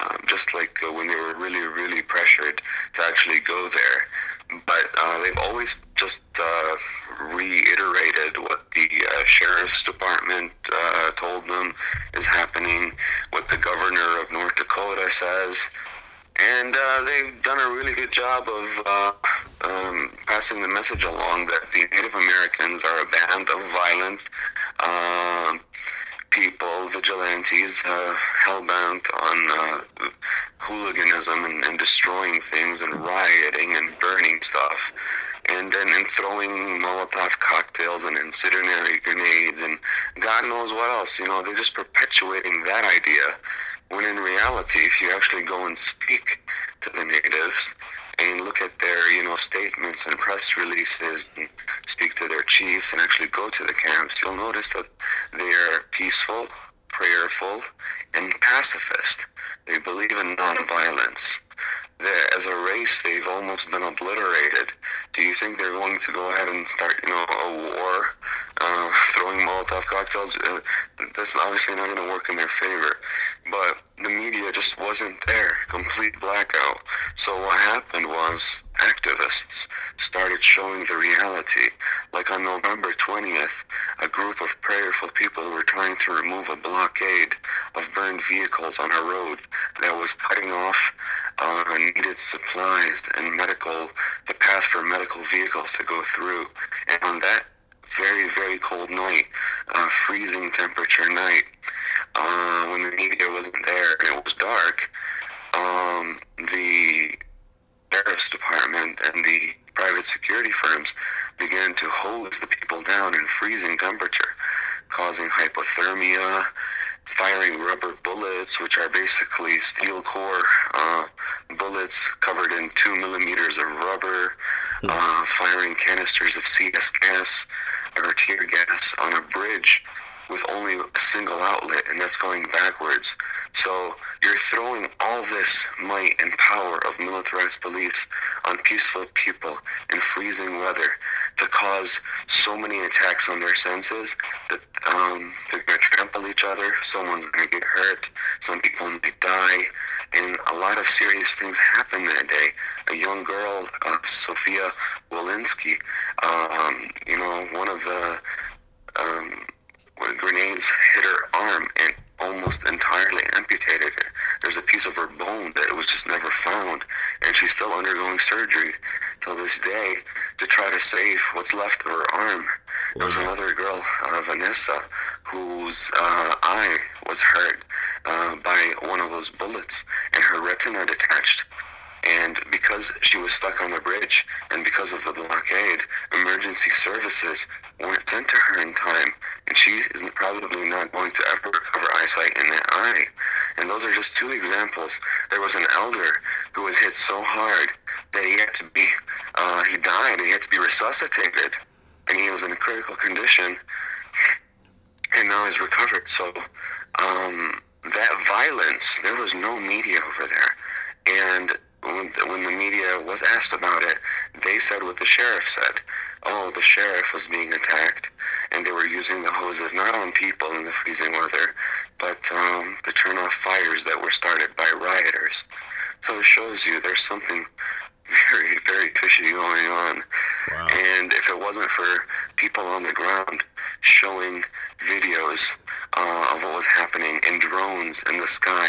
Speaker 2: um, just like uh, when they were really, really pressured to actually go there. But uh, they've always just uh, reiterated what the uh, sheriff's department told them is happening, what the governor of North Dakota says and uh, they've done a really good job of uh, um, passing the message along that the Native Americans are a band of violent uh, people, vigilantes, uh, hellbent on uh, hooliganism and, and, destroying things and rioting and burning stuff. And then and throwing Molotov cocktails and incendiary grenades and God knows what else. You know, they're just perpetuating that idea when in reality, if you actually go and speak to the natives and look at their, you know, statements and press releases and speak to their chiefs and actually go to the camps, you'll notice that they are peaceful, prayerful, and pacifist. They believe in nonviolence. They're, as a race, they've almost been obliterated. Do you think they're going to go ahead and start, you know, a war, uh, throwing Molotov cocktails, uh, that's obviously not going to work in their favor. But the media just wasn't there, complete blackout. So what happened was activists started showing the reality. Like on November 20th, a group of prayerful people were trying to remove a blockade of burned vehicles on a road that was cutting off uh, needed supplies and medical, the path for medical vehicles to go through. And on that very, very cold night, uh, freezing temperature night, uh, when the media wasn't there and it was dark, um, the sheriff's department and the private security firms began to hose the people down in freezing temperature, causing hypothermia, firing rubber bullets, which are basically steel core uh, bullets covered in two millimeters of rubber, hmm. uh, firing canisters of CS gas or tear gas on a bridge with only a single outlet, and that's going backwards. So you're throwing all this might and power of militarized beliefs on peaceful people in freezing weather to cause so many attacks on their senses that um, they're going to trample each other, someone's going to get hurt, some people might die, and a lot of serious things happened that day. A young girl, uh, Sophia Wilansky, um, you know, one of the um, when grenades hit her arm and almost entirely amputated her. There's a piece of her bone that was just never found, and she's still undergoing surgery till this day to try to save what's left of her arm. There was another girl, uh, Vanessa, whose uh, eye was hurt uh, by one of those bullets, and her retina detached. And because she was stuck on the bridge and because of the blockade, emergency services weren't sent to her in time. And she is probably not going to ever recover eyesight in that eye. And those are just two examples. There was an elder who was hit so hard that he had to be, uh, he died and he had to be resuscitated. And he was in a critical condition. And now he's recovered. So, um, that violence, there was no media over there. And when, when the media was asked about it, they said what the sheriff said. Oh, the sheriff was being attacked, and they were using the hoses not on people in the freezing weather, but um, to turn off fires that were started by rioters. So it shows you there's something very, very fishy going on. Wow. And if it wasn't for people on the ground showing videos uh, of what was happening and drones in the sky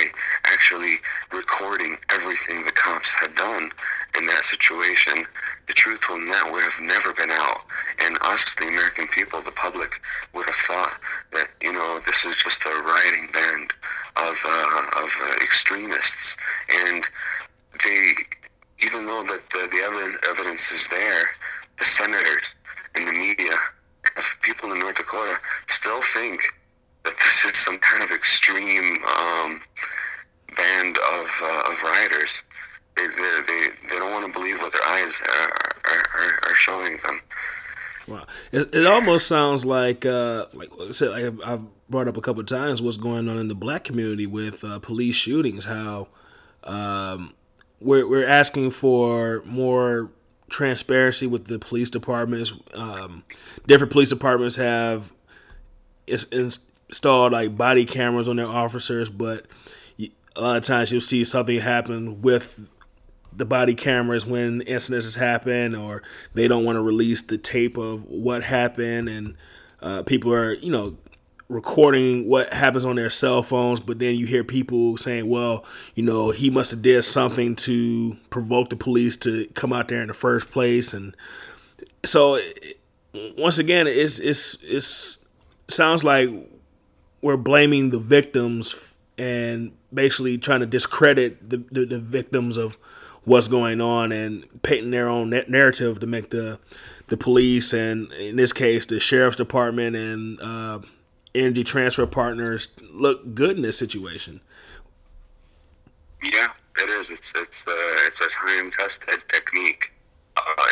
Speaker 2: actually recording everything the cops had done in that situation, the truth will not would have never been out. And us, the American people, the public, would have thought that you know this is just a rioting band of uh, of uh, extremists, and they even though that the, the evidence, evidence is there, the senators and the media, people in North Dakota still think that this is some kind of extreme um, band of, uh, of rioters. They, they, they, they don't want to believe what their eyes are, are, are showing them.
Speaker 1: Wow, it, it almost sounds like uh, like I said, like I've brought up a couple times what's going on in the black community with uh, police shootings. How um, we're we're asking for more transparency with the police departments. Um, different police departments have installed like body cameras on their officers, but a lot of times you'll see something happen with the body cameras when incidents happen, or they don't want to release the tape of what happened, and uh, people are you know recording what happens on their cell phones, but then you hear people saying, "Well, you know, he must have did something to provoke the police to come out there in the first place." And so, once again, it's it's it's sounds like we're blaming the victims and basically trying to discredit the, the, the victims of what's going on and painting their own narrative to make the the police and in this case the sheriff's department and uh, energy transfer partners look good in this situation.
Speaker 2: Yeah, it is. It's it's uh, it's a time tested technique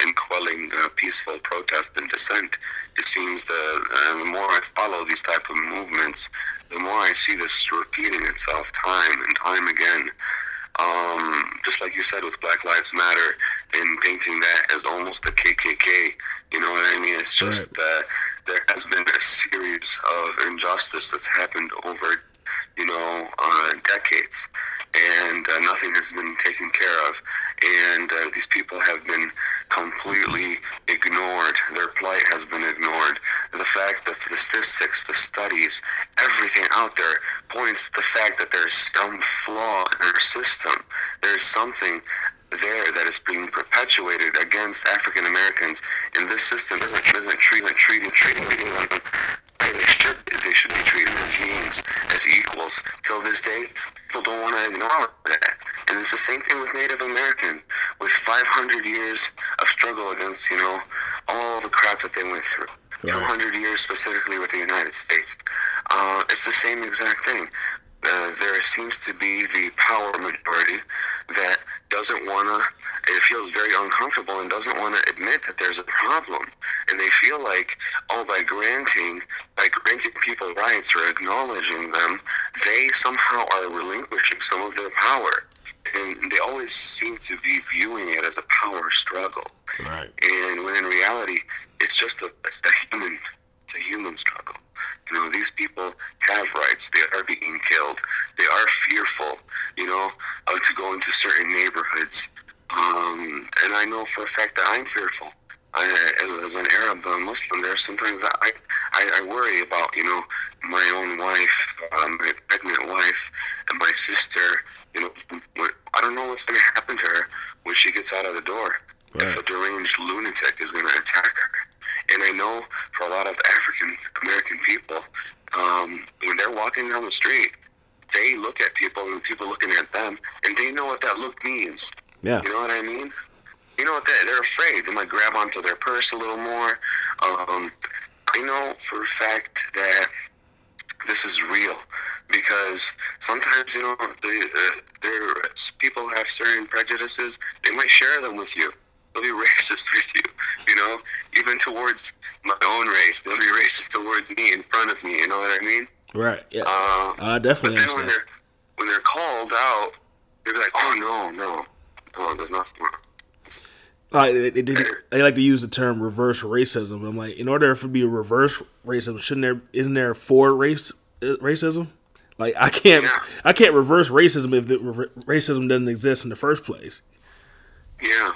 Speaker 2: in quelling uh, peaceful protest and dissent. It seems that uh, the more I follow these type of movements, the more I see this repeating itself time and time again. Um, just like you said with Black Lives Matter, and painting that as almost the KKK. You know what I mean? It's just that there has been a series of injustice that's happened over, you know, uh, decades, and uh, nothing has been taken care of, and uh, these people have been completely ignored. Their plight has been ignored. The fact that the statistics, the studies, everything out there points to the fact that there's some flaw in our system. There's something there that is being perpetuated against African Americans in this system isn't isn't treating treating treating them they should they should be treated as beings as equals. Till this day, people don't want to acknowledge that. And it's the same thing with Native American, with 500 years of struggle against you know all the crap that they went through. Right. 200 years specifically with the United States. Uh, it's the same exact thing. Uh, there seems to be the power majority that doesn't want to, it feels very uncomfortable and doesn't want to admit that there's a problem. And they feel like, oh, by granting, by granting people rights or acknowledging them, they somehow are relinquishing some of their power. And they always seem to be viewing it as a power struggle. Right. And when in reality, it's just a, a human, it's a human struggle. You know, these people have rights. They are being killed. They are fearful, you know, uh, to go into certain neighborhoods. Um, and I know for a fact that I'm fearful. I, as, as an Arab uh, Muslim, there are sometimes that I, I, I worry about, you know, my own wife, um, my pregnant wife, and my sister. You know, I don't know what's going to happen to her when she gets out of the door. Right. If a deranged lunatic is going to attack her. And I know for a lot of African American people, um, when they're walking down the street, they look at people and people looking at them, and they know what that look means. Yeah. You know what I mean? You know what? They, they're afraid. They might grab onto their purse a little more. Um, I know for a fact that this is real because sometimes you know they, uh, people have certain prejudices. They might share them with you they'll be racist with you, you know, even towards my own race. They'll be racist towards me in front of me. You know what I mean?
Speaker 1: Right. Yeah. Uh, I definitely. But then
Speaker 2: when they're when they're called out, they're like, "Oh no, no, no, there's nothing."
Speaker 1: Like they, they, they, like to use the term reverse racism. I'm like, in order for it to be a reverse racism, shouldn't there isn't there for race uh, racism? Like I can't yeah. I can't reverse racism if the racism doesn't exist in the first place.
Speaker 2: Yeah,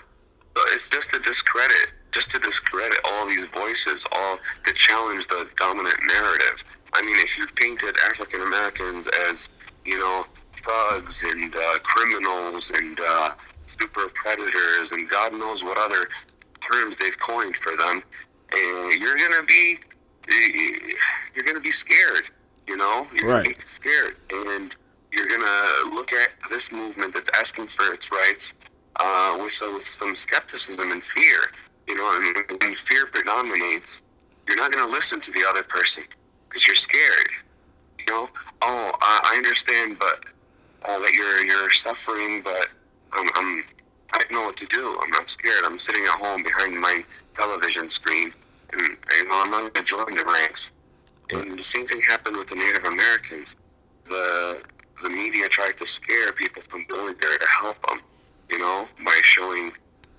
Speaker 2: it's just to discredit, just to discredit all these voices, all to challenge the dominant narrative. I mean, if you've painted African Americans as, you know, thugs and uh, criminals and uh, super predators and God knows what other terms they've coined for them, and you're gonna be, you're gonna be scared. You know, you're right. gonna be scared, and you're gonna look at this movement that's asking for its rights uh, with, with some skepticism and fear. You know, and when fear predominates, you're not going to listen to the other person because you're scared. You know, oh, I, I understand, but uh, that you're you're suffering, but I'm, I'm I don't know what to do. I'm, I'm scared. I'm sitting at home behind my television screen, and you know, I'm not going to join the ranks. And the same thing happened with the Native Americans. The the media tried to scare people from going there to help them you know, by showing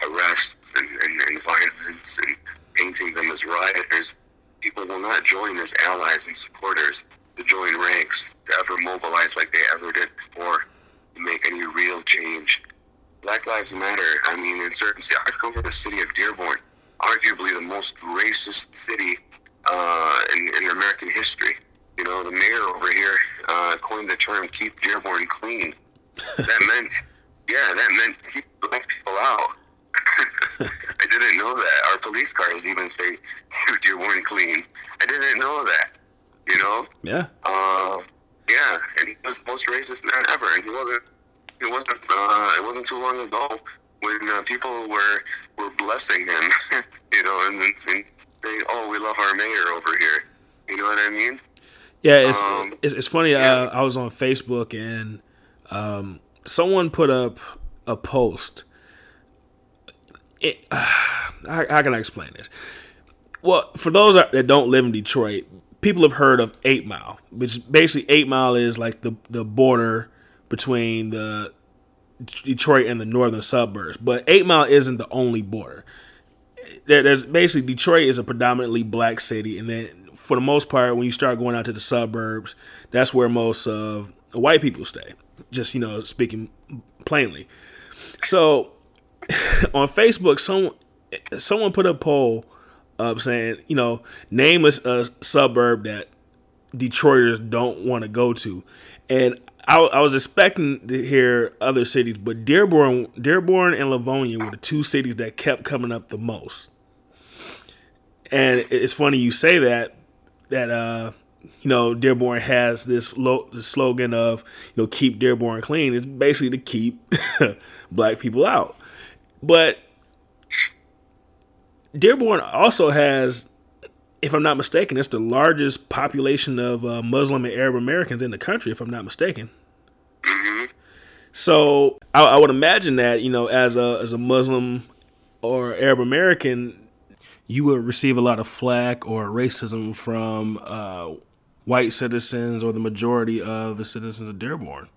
Speaker 2: arrests and, and, and violence and painting them as rioters. People will not join as allies and supporters to join ranks, to ever mobilize like they ever did before, to make any real change. Black Lives Matter, I mean, in certain cities, I come from the city of Dearborn, arguably the most racist city uh, in, in American history. You know, the mayor over here uh, coined the term "keep Dearborn clean." that meant yeah, that meant black people out. I didn't know that. Our police cars even say you Dearborn clean. I didn't know that. You know?
Speaker 1: Yeah.
Speaker 2: Uh, yeah, and he was the most racist man ever, and he wasn't. It wasn't. Uh, it wasn't too long ago when uh, people were were blessing him. you know, and, and saying, "Oh, we love our mayor over here." You know what I mean?
Speaker 1: Yeah, it's um, it's, it's, funny. Yeah. Uh, I was on Facebook and um, someone put up a post. It, uh, how, how, can I explain this? Well, for those that don't live in Detroit, people have heard of Eight Mile, which basically Eight Mile is like the the border between the Detroit and the northern suburbs. But Eight Mile isn't the only border. There, there's basically Detroit is a predominantly black city, and then for the most part, when you start going out to the suburbs, that's where most of white people stay. Just you know, speaking plainly. So on Facebook, someone someone put a poll up saying, you know, name a, a suburb that Detroiters don't want to go to, and I, I, was expecting to hear other cities, but Dearborn, Dearborn and Livonia were the two cities that kept coming up the most. And it's funny you say that that uh, you know Dearborn has this, lo- this slogan of you know keep Dearborn clean. It's basically to keep black people out, but Dearborn also has, if I'm not mistaken, it's the largest population of uh, Muslim and Arab Americans in the country, if I'm not mistaken. Mm-hmm. So I, I, would imagine that you know, as a as a Muslim or Arab American, you would receive a lot of flack or racism from uh, white citizens or the majority of the citizens of Dearborn.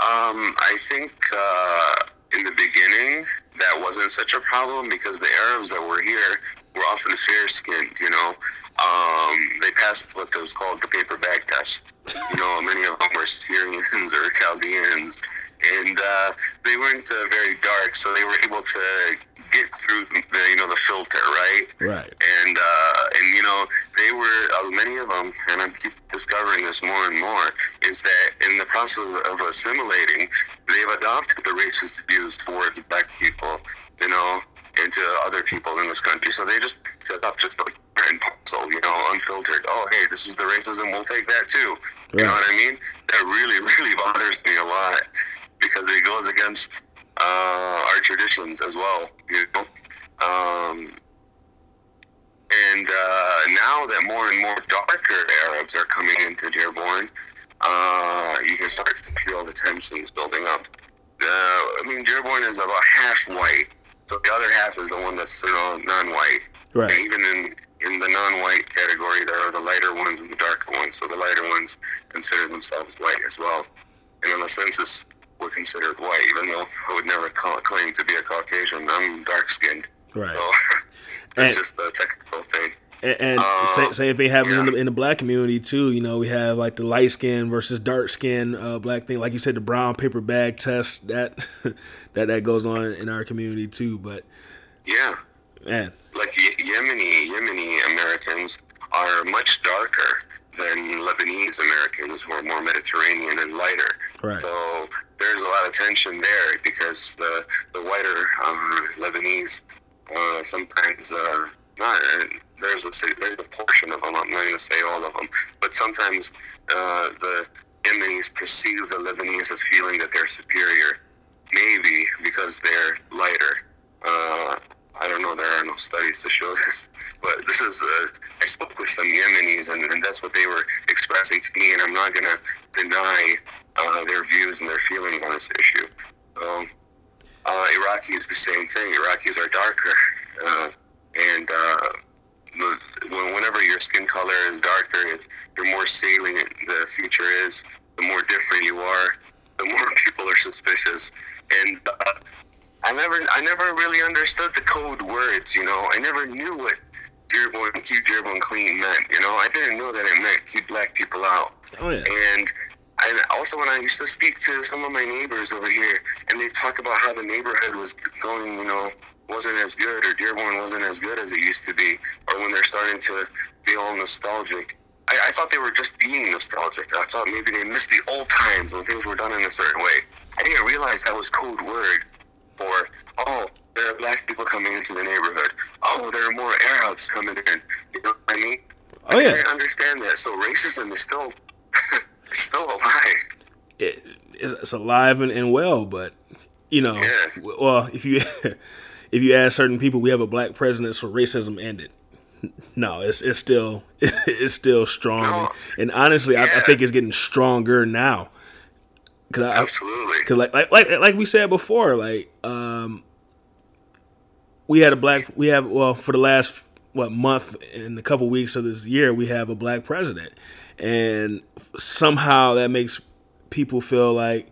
Speaker 2: Um, I think uh, in the beginning that wasn't such a problem because the Arabs that were here were often fair skinned, you know. Um, they passed what was called the paper bag test. You know, many of them were Syrians or Chaldeans, and uh, they weren't uh, very dark, so they were able to get through the you know the filter, right?
Speaker 1: Right.
Speaker 2: And uh, and you know they were uh, many of them, and I keep discovering this more and more, is that in the process of assimilating, they've adopted the racist views towards black people, you know, and to other people in this country. So they just set up just like and parcel, you know, unfiltered. Oh, hey, this is the racism. We'll take that too. Right. You know what I mean? That really, really bothers me a lot because it goes against uh, our traditions as well. You know, um, and uh, now that more and more darker Arabs are coming into Dearborn, uh, you can start to feel the tensions building up. I mean, Dearborn is about half white, so the other half is the one that's non-white.
Speaker 1: Right.
Speaker 2: And even in in the non-white category, there are the lighter ones and the darker ones. So the lighter ones consider themselves white as well. And in the census, considered white, even though I would never call, claim to be a Caucasian. I'm dark skinned.
Speaker 1: Right.
Speaker 2: So it's just a technical thing.
Speaker 1: And, and uh, same, same thing happens yeah. in, the, in, the, black community too. You know, we have like the light skin versus dark skin uh, black thing. Like you said, the brown paper bag test that that that goes on in our community too. But
Speaker 2: yeah,
Speaker 1: man,
Speaker 2: like Yemeni Yemeni Americans are much darker than Lebanese Americans who are more Mediterranean and lighter.
Speaker 1: Right.
Speaker 2: So there's a lot of tension there because the the whiter um, Lebanese uh, sometimes uh, not there's a there's a portion of them. I'm not going to say all of them, but sometimes uh, the Yemenis perceive the Lebanese as feeling that they're superior, maybe because they're lighter. Uh, I don't know. There are no studies to show this, but this is. Uh, I spoke with some Yemenis, and, and that's what they were expressing to me. And I'm not going to deny uh, their views and their feelings on this issue. Um, uh, Iraqi is the same thing. Iraqis are darker, uh, and uh, the, whenever your skin color is darker, the more salient the future is. The more different you are, the more people are suspicious. And uh, I never, I never really understood the code words. You know, I never knew what Dearborn, keep Dearborn clean meant. You know, I didn't know that it meant keep black people out.
Speaker 1: Oh yeah.
Speaker 2: And and also when I used to speak to some of my neighbors over here, and they talk about how the neighborhood was going, you know, wasn't as good, or Dearborn wasn't as good as it used to be, or when they're starting to be all nostalgic. I, I thought they were just being nostalgic. I thought maybe they missed the old times when things were done in a certain way. I didn't realize that was code word for, oh, there are black people coming into the neighborhood. Oh, there are more Arabs coming in. You know what I mean?
Speaker 1: Oh, yeah.
Speaker 2: I didn't understand that. So racism is still it's still alive.
Speaker 1: It, it's alive and, and well, but you know,
Speaker 2: yeah.
Speaker 1: well, if you if you ask certain people, we have a black president, so racism ended. No, it's it's still it's still strong, no. and, honestly, yeah. I, I, think it's getting stronger now.
Speaker 2: Cause I, Absolutely,
Speaker 1: because like, like like like we said before, like um, we had a black we have well for the last what month and a couple weeks of this year we have a black president and somehow that makes people feel like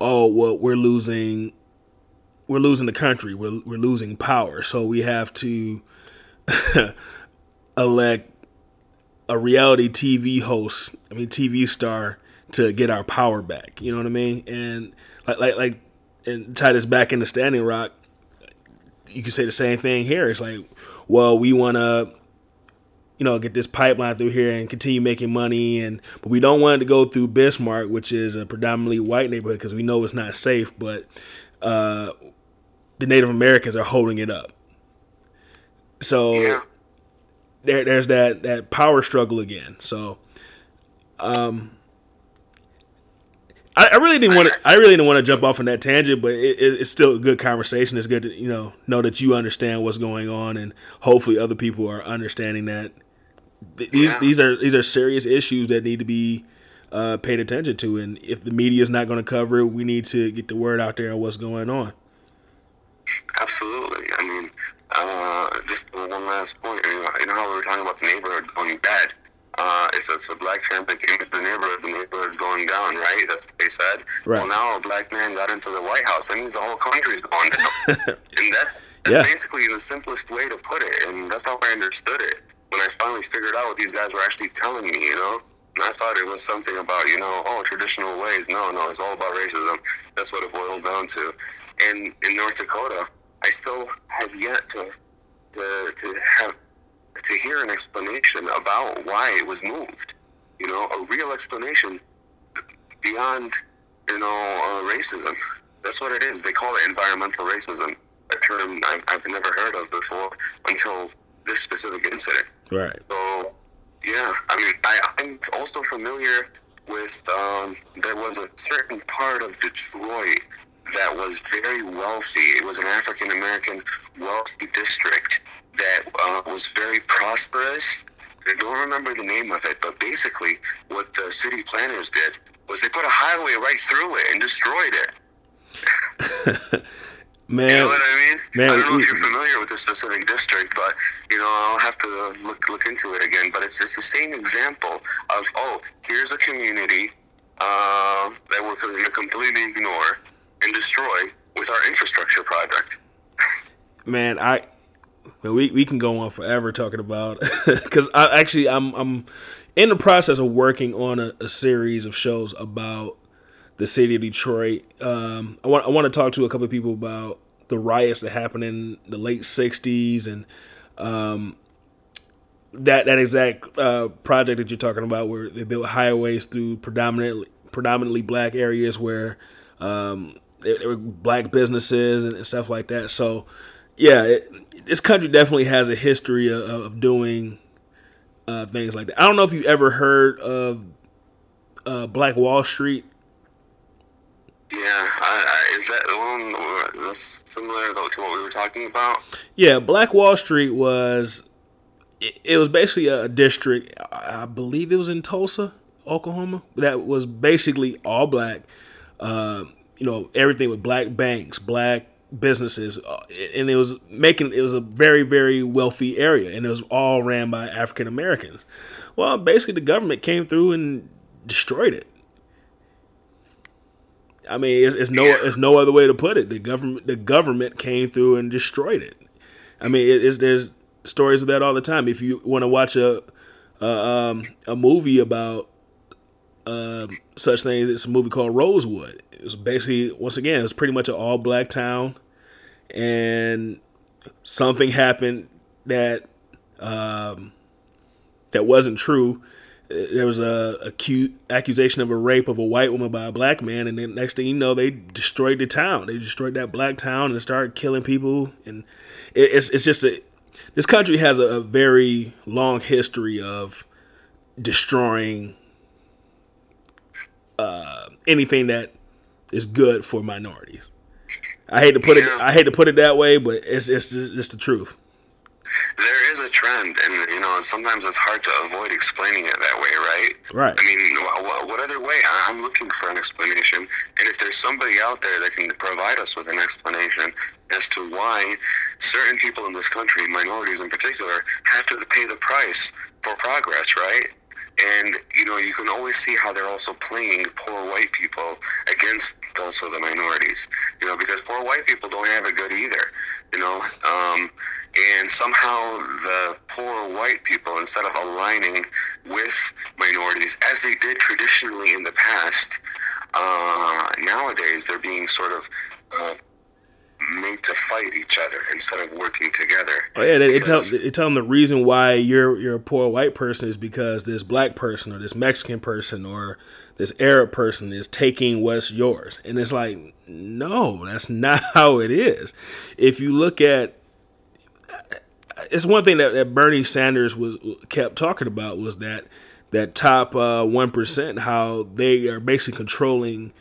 Speaker 1: oh well we're losing we're losing the country we're, we're losing power so we have to elect a reality TV host, I mean TV star, to get our power back. You know what I mean? And like like like and tie this back into Standing Rock, you can say the same thing here. It's like, well, we want to, you know, get this pipeline through here and continue making money, and but we don't want it to go through Bismarck, which is a predominantly white neighborhood, because we know it's not safe. But uh, the Native Americans are holding it up. So
Speaker 2: Yeah.
Speaker 1: there, there's that that power struggle again. So, um, I, I really didn't want to. I really didn't want to jump off on that tangent, but it, it, it's still a good conversation. It's good to you know know that you understand what's going on, and hopefully other people are understanding that th- these
Speaker 2: Yeah.
Speaker 1: these are these are serious issues that need to be uh, paid attention to. And if the media is not going to cover it, we need to get the word out there on what's going on.
Speaker 2: Absolutely. I mean, uh, just one last point. You know, you know how we were talking about the neighborhood going bad. Uh, if it's a black family came into the neighborhood, the neighborhood's going down, right? That's what they said.
Speaker 1: Right.
Speaker 2: Well, now a black man got into the White House. That means the whole country's going down. and that's, that's
Speaker 1: Yeah.
Speaker 2: basically the simplest way to put it. And that's how I understood it when I finally figured out what these guys were actually telling me, you know? And I thought it was something about, you know, oh, traditional ways. No, no, it's all about racism. That's what it boils down to. And in North Dakota, I still have yet to, to, to have to hear an explanation about why it was moved. You know, a real explanation beyond, you know, uh, racism. That's what it is. They call it environmental racism, a term I've, I've never heard of before until this specific incident.
Speaker 1: Right.
Speaker 2: So, yeah, I mean, I, I'm also familiar with, um, there was a certain part of Detroit that was very wealthy. It was an African American wealthy district that uh, was very prosperous. I don't remember the name of it, but basically, what the city planners did was they put a highway right through it and destroyed it.
Speaker 1: Man,
Speaker 2: You know what I mean?
Speaker 1: man,
Speaker 2: I don't know
Speaker 1: we-
Speaker 2: if you're familiar with this specific district, but you know I'll have to look look into it again. But it's it's the same example of oh, here's a community uh, that we're going to completely ignore and destroy with our infrastructure project.
Speaker 1: man, I man, we we can go on forever talking about because I actually I'm I'm in the process of working on a, a series of shows about the city of Detroit. Um, I want I want to talk to a couple of people about the riots that happened in the late '60s and um, that that exact uh, project that you're talking about, where they built highways through predominantly predominantly black areas where um, there, there were black businesses and, and stuff like that. So, yeah, it, this country definitely has a history of, of doing uh, things like that. I don't know if you ever heard of uh, Black Wall Street.
Speaker 2: Yeah, I, I, is that one that's similar to what we were talking about?
Speaker 1: Yeah, Black Wall Street was it, it was basically a district. I I believe it was in Tulsa, Oklahoma. That was basically all black. Uh, you know, everything with black banks, black businesses, uh, and it was making it was a very very wealthy area, and it was all ran by African Americans. Well, basically, the government came through and destroyed it. I mean, it's, it's no, it's no other way to put it. The government, the government came through and destroyed it. I mean, it, it's there's stories of that all the time. If you want to watch a a, um, a movie about um such things, it's a movie called Rosewood. It was basically once again, it was pretty much an all black town, and something happened that um, that wasn't true. There was a acute accusation of a rape of a white woman by a black man, and then next thing you know, they destroyed the town. They destroyed that black town and started killing people. And it, it's it's just a this country has a, a very long history of destroying uh, anything that is good for minorities. I hate to put it I hate to put it that way, but it's it's just, it's the truth.
Speaker 2: There is a trend, and you know sometimes it's hard to avoid explaining it that way, right?
Speaker 1: Right.
Speaker 2: I mean, what, what other way? I'm looking for an explanation, and if there's somebody out there that can provide us with an explanation as to why certain people in this country, minorities in particular, have to pay the price for progress, right? And you know, you can always see how they're also playing poor white people against also the minorities. You know, because poor white people don't have it good either. You know, um, and somehow the poor white people, instead of aligning with minorities as they did traditionally in the past, uh, nowadays they're being sort of uh, made to fight each other instead of working together.
Speaker 1: Oh yeah, they, they tell they tell them the reason why you're you're a poor white person is because this black person or this Mexican person or this Arab person is taking what's yours, and it's like no, that's not how it is. If you look at it's one thing that, that Bernie Sanders was kept talking about was that that top uh, one uh, how they are basically controlling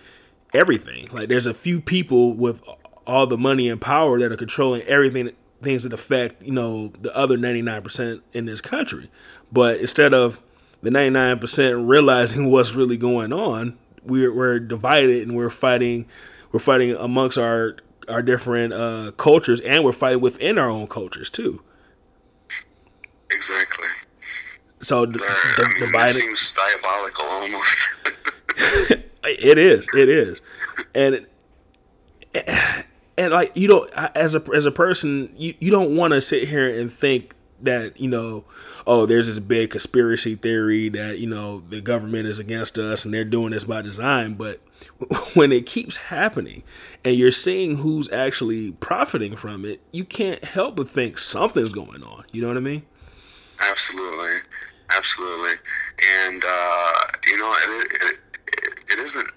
Speaker 1: everything. Like there's a few people with all the money and power that are controlling everything things that affect you know the other 99% in this country. But instead of the 99% realizing what's really going on we're, we're divided and we're fighting we're fighting amongst our our different uh, cultures and we're fighting within our own cultures too.
Speaker 2: Exactly.
Speaker 1: So
Speaker 2: d- I mean, divided seems diabolical almost.
Speaker 1: It is it is. And it, and like you know as a as a person you, you don't want to sit here and think that you know oh there's this big conspiracy theory that you know the government is against us and they're doing this by design but when it keeps happening and you're seeing who's actually profiting from it you can't help but think something's going on. You know what i mean?
Speaker 2: Absolutely. Absolutely. And uh, you know it, it, it, it isn't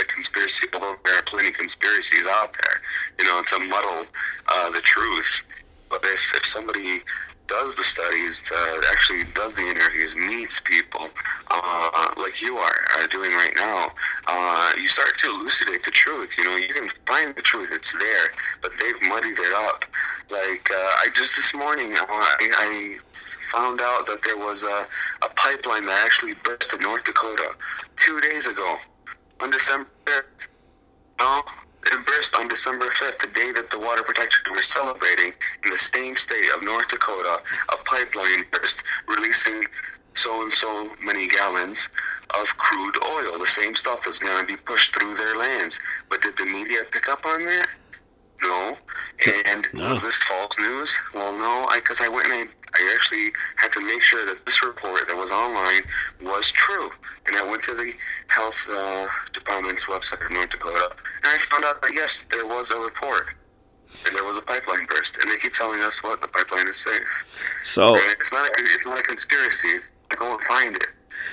Speaker 2: a conspiracy, although there are plenty of conspiracies out there, you know, to muddle uh, the truth. But if, if somebody does the studies, uh, actually does the interviews, meets people uh, like you are, are doing right now, uh, you start to elucidate the truth. You know, you can find the truth; it's there, but they've muddied it up. Like uh, I just this morning, uh, I, I found out that there was a, a pipeline that actually burst in North Dakota two days ago on December 5th. No, it burst on December 5th, the day that the water protection was celebrating in the same state of North Dakota. A pipeline burst, releasing so and so many gallons of crude oil, the same stuff that's going to be pushed through their lands. But did the media pick up on that? No. And no. was this false news? Well, no, because I, I, went and I, I actually had to make sure that this report that was online was true. And I went to the health uh, department's website of North Dakota, and I found out that yes, there was a report. And there was a pipeline burst, and they keep telling us what the pipeline is safe.
Speaker 1: So
Speaker 2: and it's not a, it's not a conspiracy. Go and find it.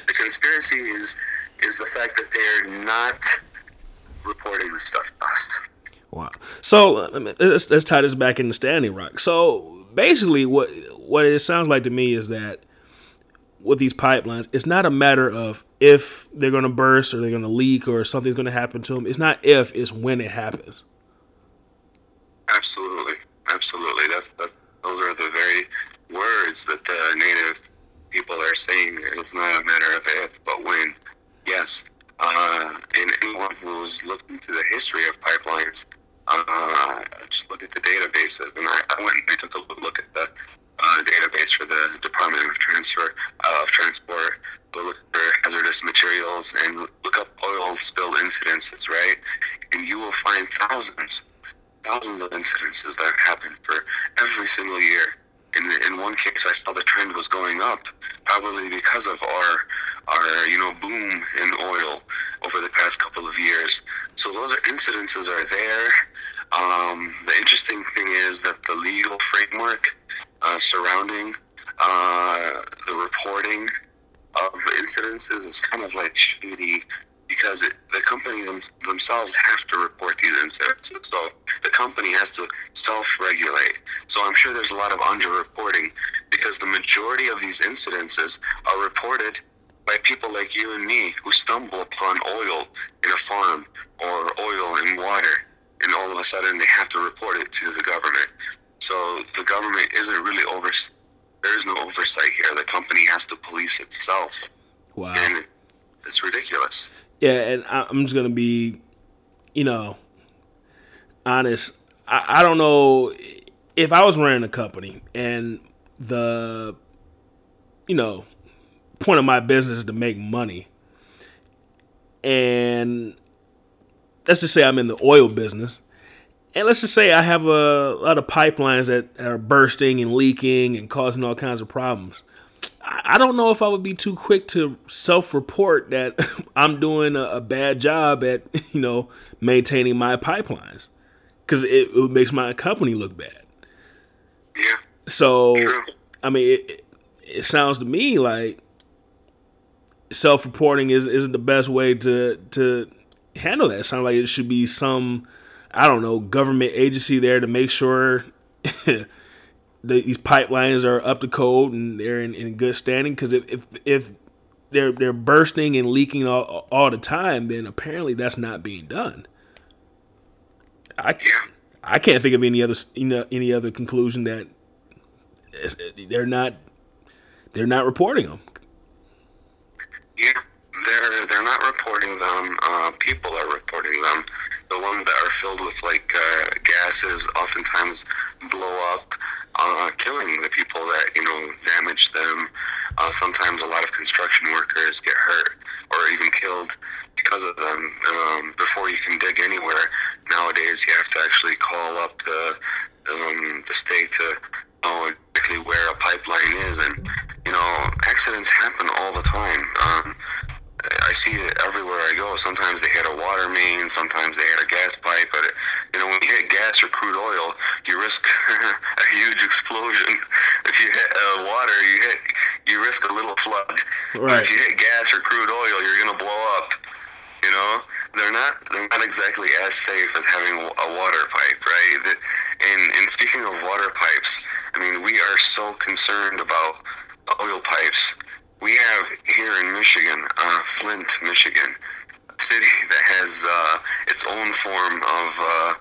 Speaker 2: The conspiracy is is the fact that they're not reporting the stuff to us.
Speaker 1: Wow. So let's, let's tie this back into Standing Rock. So basically, what what it sounds like to me is that with these pipelines, it's not a matter of if they're going to burst or they're going to leak or something's going to happen to them. It's not if, it's when it happens.
Speaker 2: Absolutely, absolutely. That's that, those are the very words that the native people are saying. It's not a matter of if, but when. Yes, uh, and anyone who's looked into the history of pipelines uh, just look at the databases, and I, I went and I took a look at the uh, database for the Department of Transfer uh, of Transport. Go look for hazardous materials and look up oil spill incidences, right? And you will find thousands, thousands of incidences that happen for every single year. In, in one case, I saw the trend was going up, probably because of our our you know boom in oil over the past couple of years. So those are incidences are there. Um, the interesting thing is that the legal framework uh, surrounding uh, the reporting of incidences is kind of like shady because it, the company them, themselves have to report these incidents. So the company has to self-regulate. So I'm sure there's a lot of underreporting because the majority of these incidences are reported by people like you and me who stumble upon oil in a farm or oil in water, and all of a sudden they have to report it to the government. So the government isn't really over. There is no oversight here. The company has to police itself.
Speaker 1: Wow.
Speaker 2: And it's ridiculous.
Speaker 1: Yeah, and I'm just gonna be, you know, honest. I, I don't know if I was running a company and the, you know, point of my business is to make money. And let's just say I'm in the oil business. And let's just say I have a lot of pipelines that are bursting and leaking and causing all kinds of problems. I don't know if I would be too quick to self-report that I'm doing a, a, bad job at, you know, maintaining my pipelines, because it, it, makes my company look bad.
Speaker 2: Yeah.
Speaker 1: So, I mean, it, it sounds to me like self-reporting is isn't the best way to to handle that. It sounds like it should be some, I don't know, government agency there to make sure these pipelines are up to code and they're in, in good standing. Because if, if if they're they're bursting and leaking all, all the time, then apparently that's not being done. I. I can't think of any other you know any other conclusion that they're not they're not reporting them.
Speaker 2: Yeah, they're they're not reporting them. Uh, people are reporting them. The ones that are filled with like uh, gases oftentimes blow up, uh, killing the people that you know damage them. Uh, sometimes a lot of construction workers get hurt or even killed because of them. Um, before you can dig anywhere nowadays, you have to actually call up the um, the state to know exactly where a pipeline is, and you know accidents happen all the time. Um, I see it everywhere I go. Sometimes they hit a water main, sometimes they hit a gas pipe. But you know, when you hit gas or crude oil, you risk a huge explosion. If you hit uh, water, you hit you risk a little flood.
Speaker 1: Right.
Speaker 2: If you hit gas or crude oil, you're gonna blow up. You know, they're not they're not exactly as safe as having a water pipe, right? And and speaking of water pipes, I mean, we are so concerned about oil pipes we have here in Michigan, uh, Flint, Michigan, a city that has uh, its own form of uh,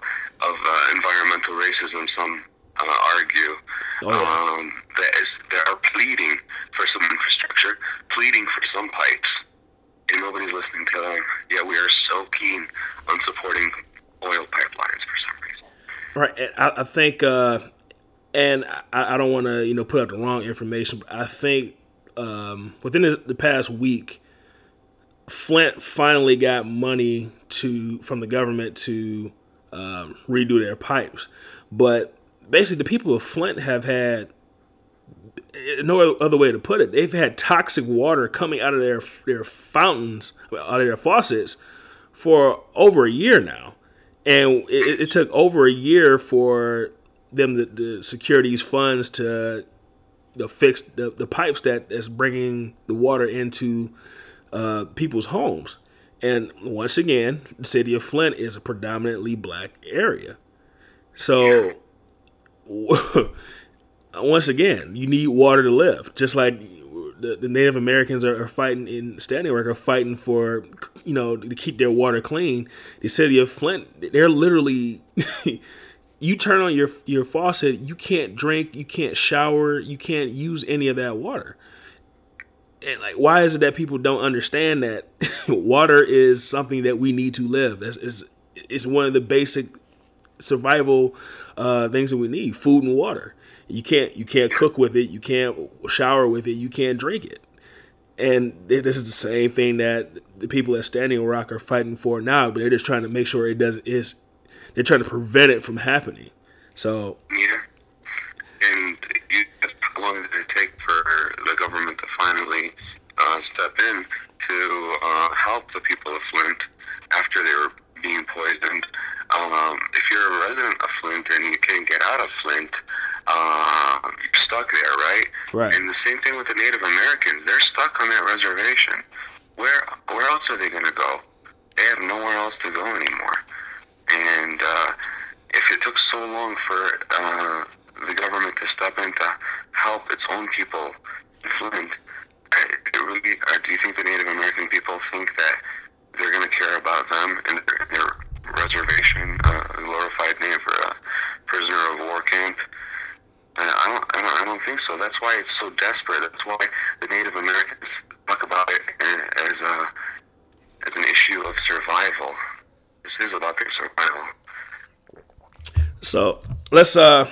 Speaker 2: of uh, environmental racism. Some uh, argue oh, yeah. um, that is that are pleading for some infrastructure, pleading for some pipes, and nobody's listening to them. Yet we are so keen on supporting oil pipelines for some reason.
Speaker 1: Right, I, I think, uh, and I, I don't want to you know put out the wrong information, but I think um, within the, the past week, Flint finally got money to from the government to um, redo their pipes, but basically the people of Flint have had no other way to put it. They've had toxic water coming out of their their fountains, out of their faucets, for over a year now, and it, it took over a year for them to secure these funds to the fix the, the pipes that is bringing the water into uh, people's homes. And once again, the city of Flint is a predominantly black area. So once again, you need water to live. Just like the, the Native Americans are, are, fighting in Standing Rock are fighting for, you know, to keep their water clean. The city of Flint, they're literally you turn on your your faucet, you can't drink, you can't shower, you can't use any of that water. And like, why is it that people don't understand that water is something that we need to live? That's is it's one of the basic survival uh, things that we need: food and water. You can't you can't cook with it, you can't shower with it, you can't drink it. And this is the same thing that the people at Standing Rock are fighting for now, but they're just trying to make sure it doesn't is they're trying to prevent it from happening. So
Speaker 2: yeah, and you how long did it take for the government to finally uh, step in to uh, help the people of Flint after they were being poisoned? Um, if you're a resident of Flint and you can't get out of Flint, uh, you're stuck there, right?
Speaker 1: Right.
Speaker 2: And the same thing with the Native Americans; they're stuck on that reservation. Where where else are they going to go? They have nowhere else to go anymore. And uh, if it took so long for uh, the government to step in to help its own people in Flint, really, uh, do you think the Native American people think that they're going to care about them and their, their reservation, uh, glorified name for a prisoner of war camp? Uh, I don't, I don't, I don't think so. That's why it's so desperate. That's why the Native Americans talk about it as a as an issue of survival. This is about their survival.
Speaker 1: So let's uh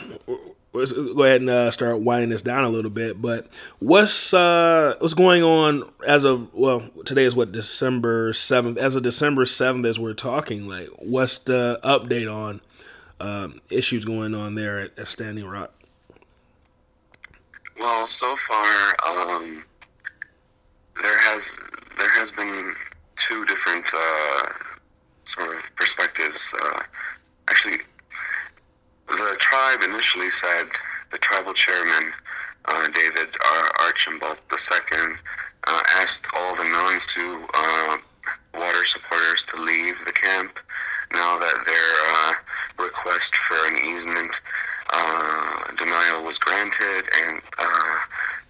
Speaker 1: let's go ahead and uh, start winding this down a little bit. But what's uh, what's going on as of well, today is what December seventh. As of December seventh, as we're talking, like what's the update on um, issues going on there at, at, Standing Rock?
Speaker 2: Well, so far, um, there has there has been two different uh, sort of perspectives. Uh, actually, the tribe initially said the tribal chairman, uh, David Archambault II, uh, asked all the non-Sioux uh, water supporters to leave the camp now that their uh, request for an easement uh, denial was granted and uh,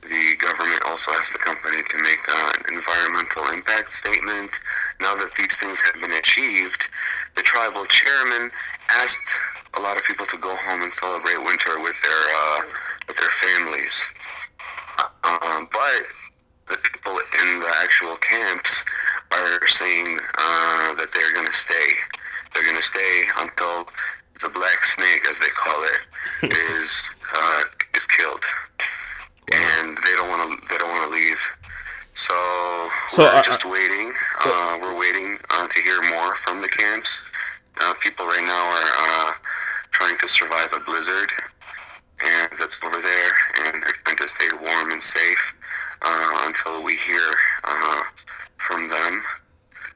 Speaker 2: the government also asked the company to make an environmental impact statement. Now that these things have been achieved, the tribal chairman asked a lot of people to go home and celebrate winter with their uh, with their families. Um, but the people in the actual camps are saying uh, that they're going to stay. They're going to stay until the black snake, as they call it, is uh, is killed, and they don't want to they don't want to leave. So, so we're uh, just waiting. Uh, we're waiting uh, to hear more from the camps. Uh, people right now are uh, trying to survive a blizzard, and that's over there, and they're trying to stay warm and safe uh, until we hear uh, from them.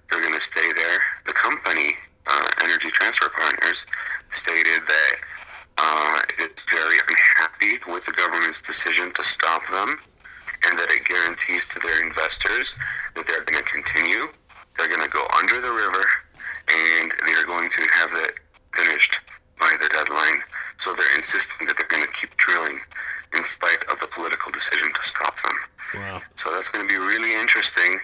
Speaker 2: They're going to stay there. The company, uh, Energy Transfer Partners, stated that uh, it's very unhappy with the government's decision to stop them, and that it guarantees to their investors that they're going to continue. They're going to go under the river, and they're going to have it finished by the deadline. So they're insisting that they're going to keep drilling in spite of the political decision to stop them. Wow. So that's going to be really interesting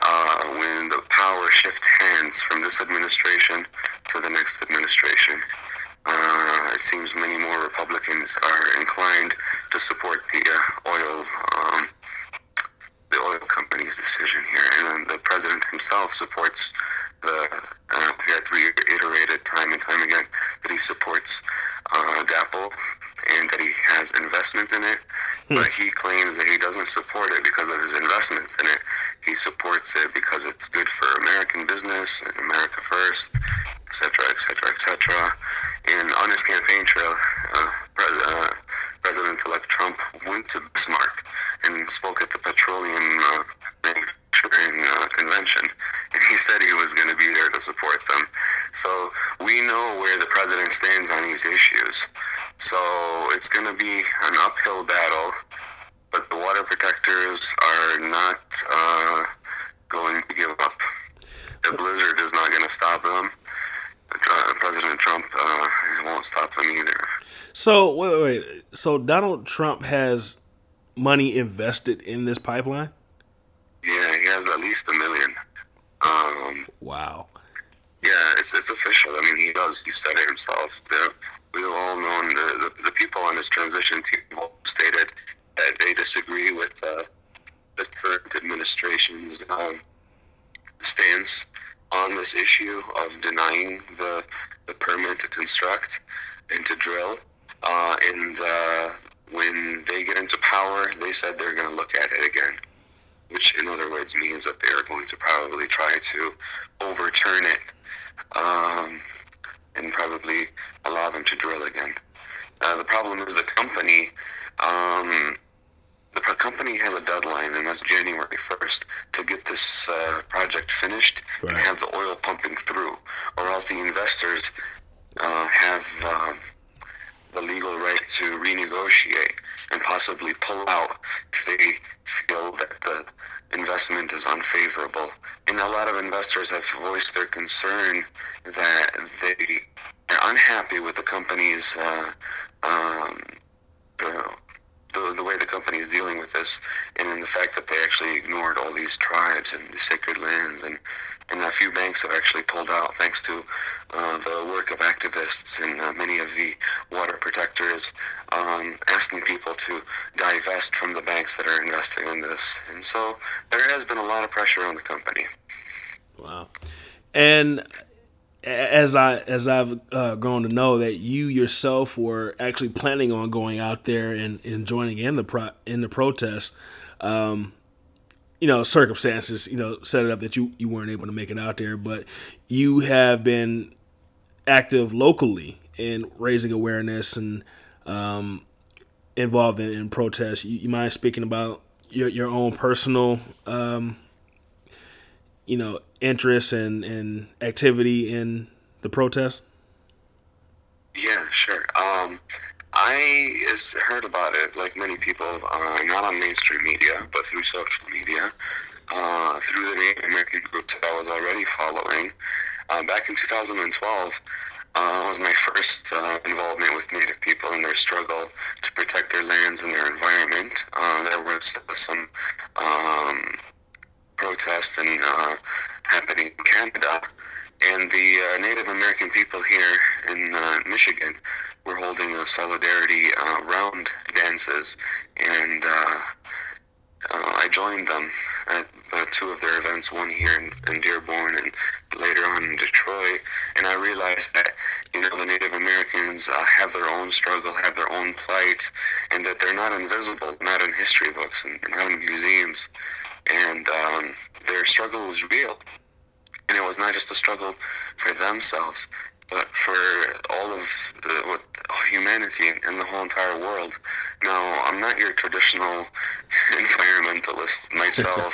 Speaker 2: uh, when the power shifts hands from this administration to the next administration. Uh, it seems many more Republicans are inclined to support the uh, oil um, the oil company's decision here, and the president himself supports the. Uh, he had reiterated time and time again that he supports uh, DAPL and that he has investments in it, hmm. but he claims that he doesn't support it because of his investments in it. He supports it because it's good for American business and America first, etc., etc., etc. And on his campaign trail, uh, Pres- uh, President-elect Trump went to Bismarck and spoke at the petroleum uh, uh, convention, and he said he was going to be there to support them. So we know where the president stands on these issues. So it's going to be an uphill battle, but the water protectors are not uh, going to give up. The blizzard is not going to stop them. Uh, President Trump uh, won't stop them either.
Speaker 1: So wait, wait, wait. So Donald Trump has money invested in this pipeline?
Speaker 2: Yeah, he has at least a million. Um,
Speaker 1: wow.
Speaker 2: Yeah, it's it's official. I mean, he does. He said it himself. The, we've all known the, the, the people on his transition team stated that they disagree with uh, the current administration's um, stance on this issue of denying the the permit to construct and to drill. Uh, and uh, when they get into power, they said they're going to look at it again, which in other words means that they're going to probably try to overturn it um, and probably allow them to drill again. Uh, the problem is the company. Um, the company has a deadline, and that's January 1st, to get this uh, project finished right. and have the oil pumping through, or else the investors uh, have um, the legal right to renegotiate and possibly pull out if they feel that the investment is unfavorable. And a lot of investors have voiced their concern that they are unhappy with the company's uh, um, the, the, way the company is dealing with this, and in the fact that they actually ignored all these tribes and the sacred lands and and a few banks have actually pulled out thanks to uh, the work of activists and uh, many of the water protectors um, asking people to divest from the banks that are investing in this. And so there has been a lot of pressure on the company.
Speaker 1: Wow. And as I as I've uh, grown to know that you yourself were actually planning on going out there and, and joining in the pro, in the protest. Um, you know, circumstances, you know, set it up that you, you weren't able to make it out there, but you have been active locally in raising awareness and um, involved in, in protests. You, you, mind speaking about your, your own personal, um, you know, interest and, and activity in the protest?
Speaker 2: Yeah, sure. Um, I has heard about it, like many people, uh, not on mainstream media, but through social media, uh, through the Native American groups that I was already following. Uh, back in 2012, uh, was my first uh, involvement with Native people and their struggle to protect their lands and their environment. Uh, there was some um, protests and uh, happening in Canada, and the uh, Native American people here in uh, Michigan were holding a solidarity round dances, and I joined them at uh, two of their events, one here in, in, Dearborn and later on in Detroit. And I realized that, you know, the Native Americans uh, have their own struggle, have their own plight, and that they're not invisible, not in history books and not in museums. And um, their struggle was real. And it was not just a struggle for themselves, but for all of the, what, humanity and the whole entire world. Now, I'm not your traditional environmentalist myself,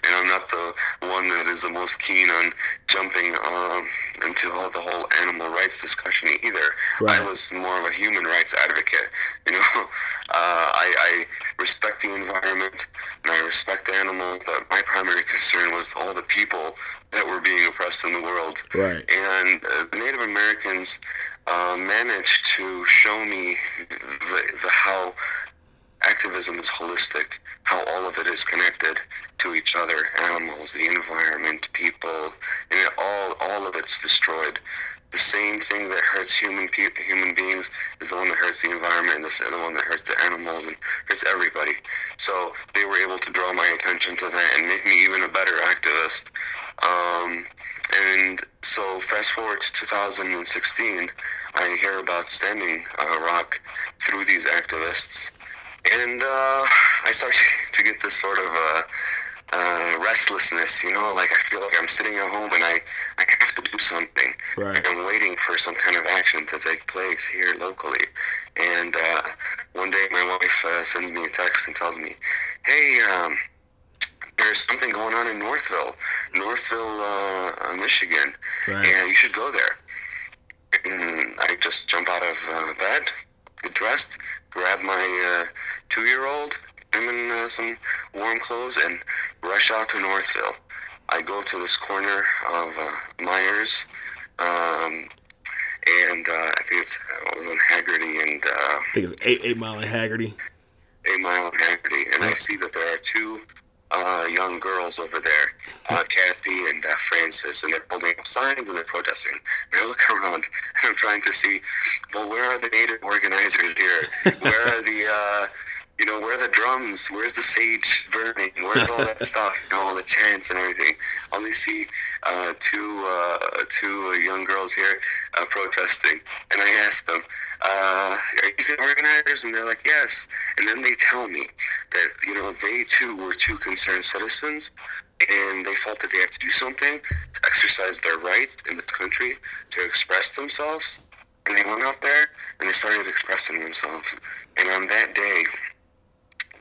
Speaker 2: and I'm not the one that is the most keen on jumping um, into all the whole animal rights discussion either. Right. I was more of a human rights advocate. You know, uh, I, I respect the environment and I respect animals, but my primary concern was all the people that were being oppressed in the world.
Speaker 1: Right.
Speaker 2: And uh, the Native Americans uh, managed to show me the, the how activism is holistic, how all of it is connected to each other, animals, the environment, people, and all all of it's destroyed. The same thing that hurts human pe- human beings is the one that hurts the environment, and the, the one that hurts the animals and hurts everybody. So they were able to draw my attention to that and make me even a better activist. Um, and so fast forward to 2016, I hear about Standing uh, Rock through these activists, and uh, I start to get this sort of uh, uh, restlessness, you know, like I feel like I'm sitting at home and I, I have to do something.
Speaker 1: Right.
Speaker 2: I'm waiting for some kind of action to take place here locally. And uh, one day my wife uh, sends me a text and tells me, hey, um, there's something going on in Northville, Northville, uh, Michigan, right. and you should go there. And I just jump out of uh, bed, get dressed, grab my uh, two-year-old, him in uh, some warm clothes, and rush out to Northville. I go to this corner of uh, Myers, um, and uh, I think it's it was in Haggerty, and
Speaker 1: I think it's eight Eight Mile in Haggerty.
Speaker 2: Eight Mile in Haggerty, and I see that there are two uh, young girls over there, uh, Kathy and uh, Frances, and they're holding up signs and they're protesting. And I look around and I'm trying to see, well, where are the native organizers here? Where are the, uh, you know, where are the drums? Where's the sage burning? Where's all that stuff? You know, all the chants and everything. Only see uh, two uh, two young girls here uh, protesting, and I ask them, uh, "Are you the organizers?" And they're like, "Yes." And then they tell me that you know they too were two concerned citizens, and they felt that they had to do something to exercise their right in this country to express themselves. And they went out there and they started expressing themselves. And on that day,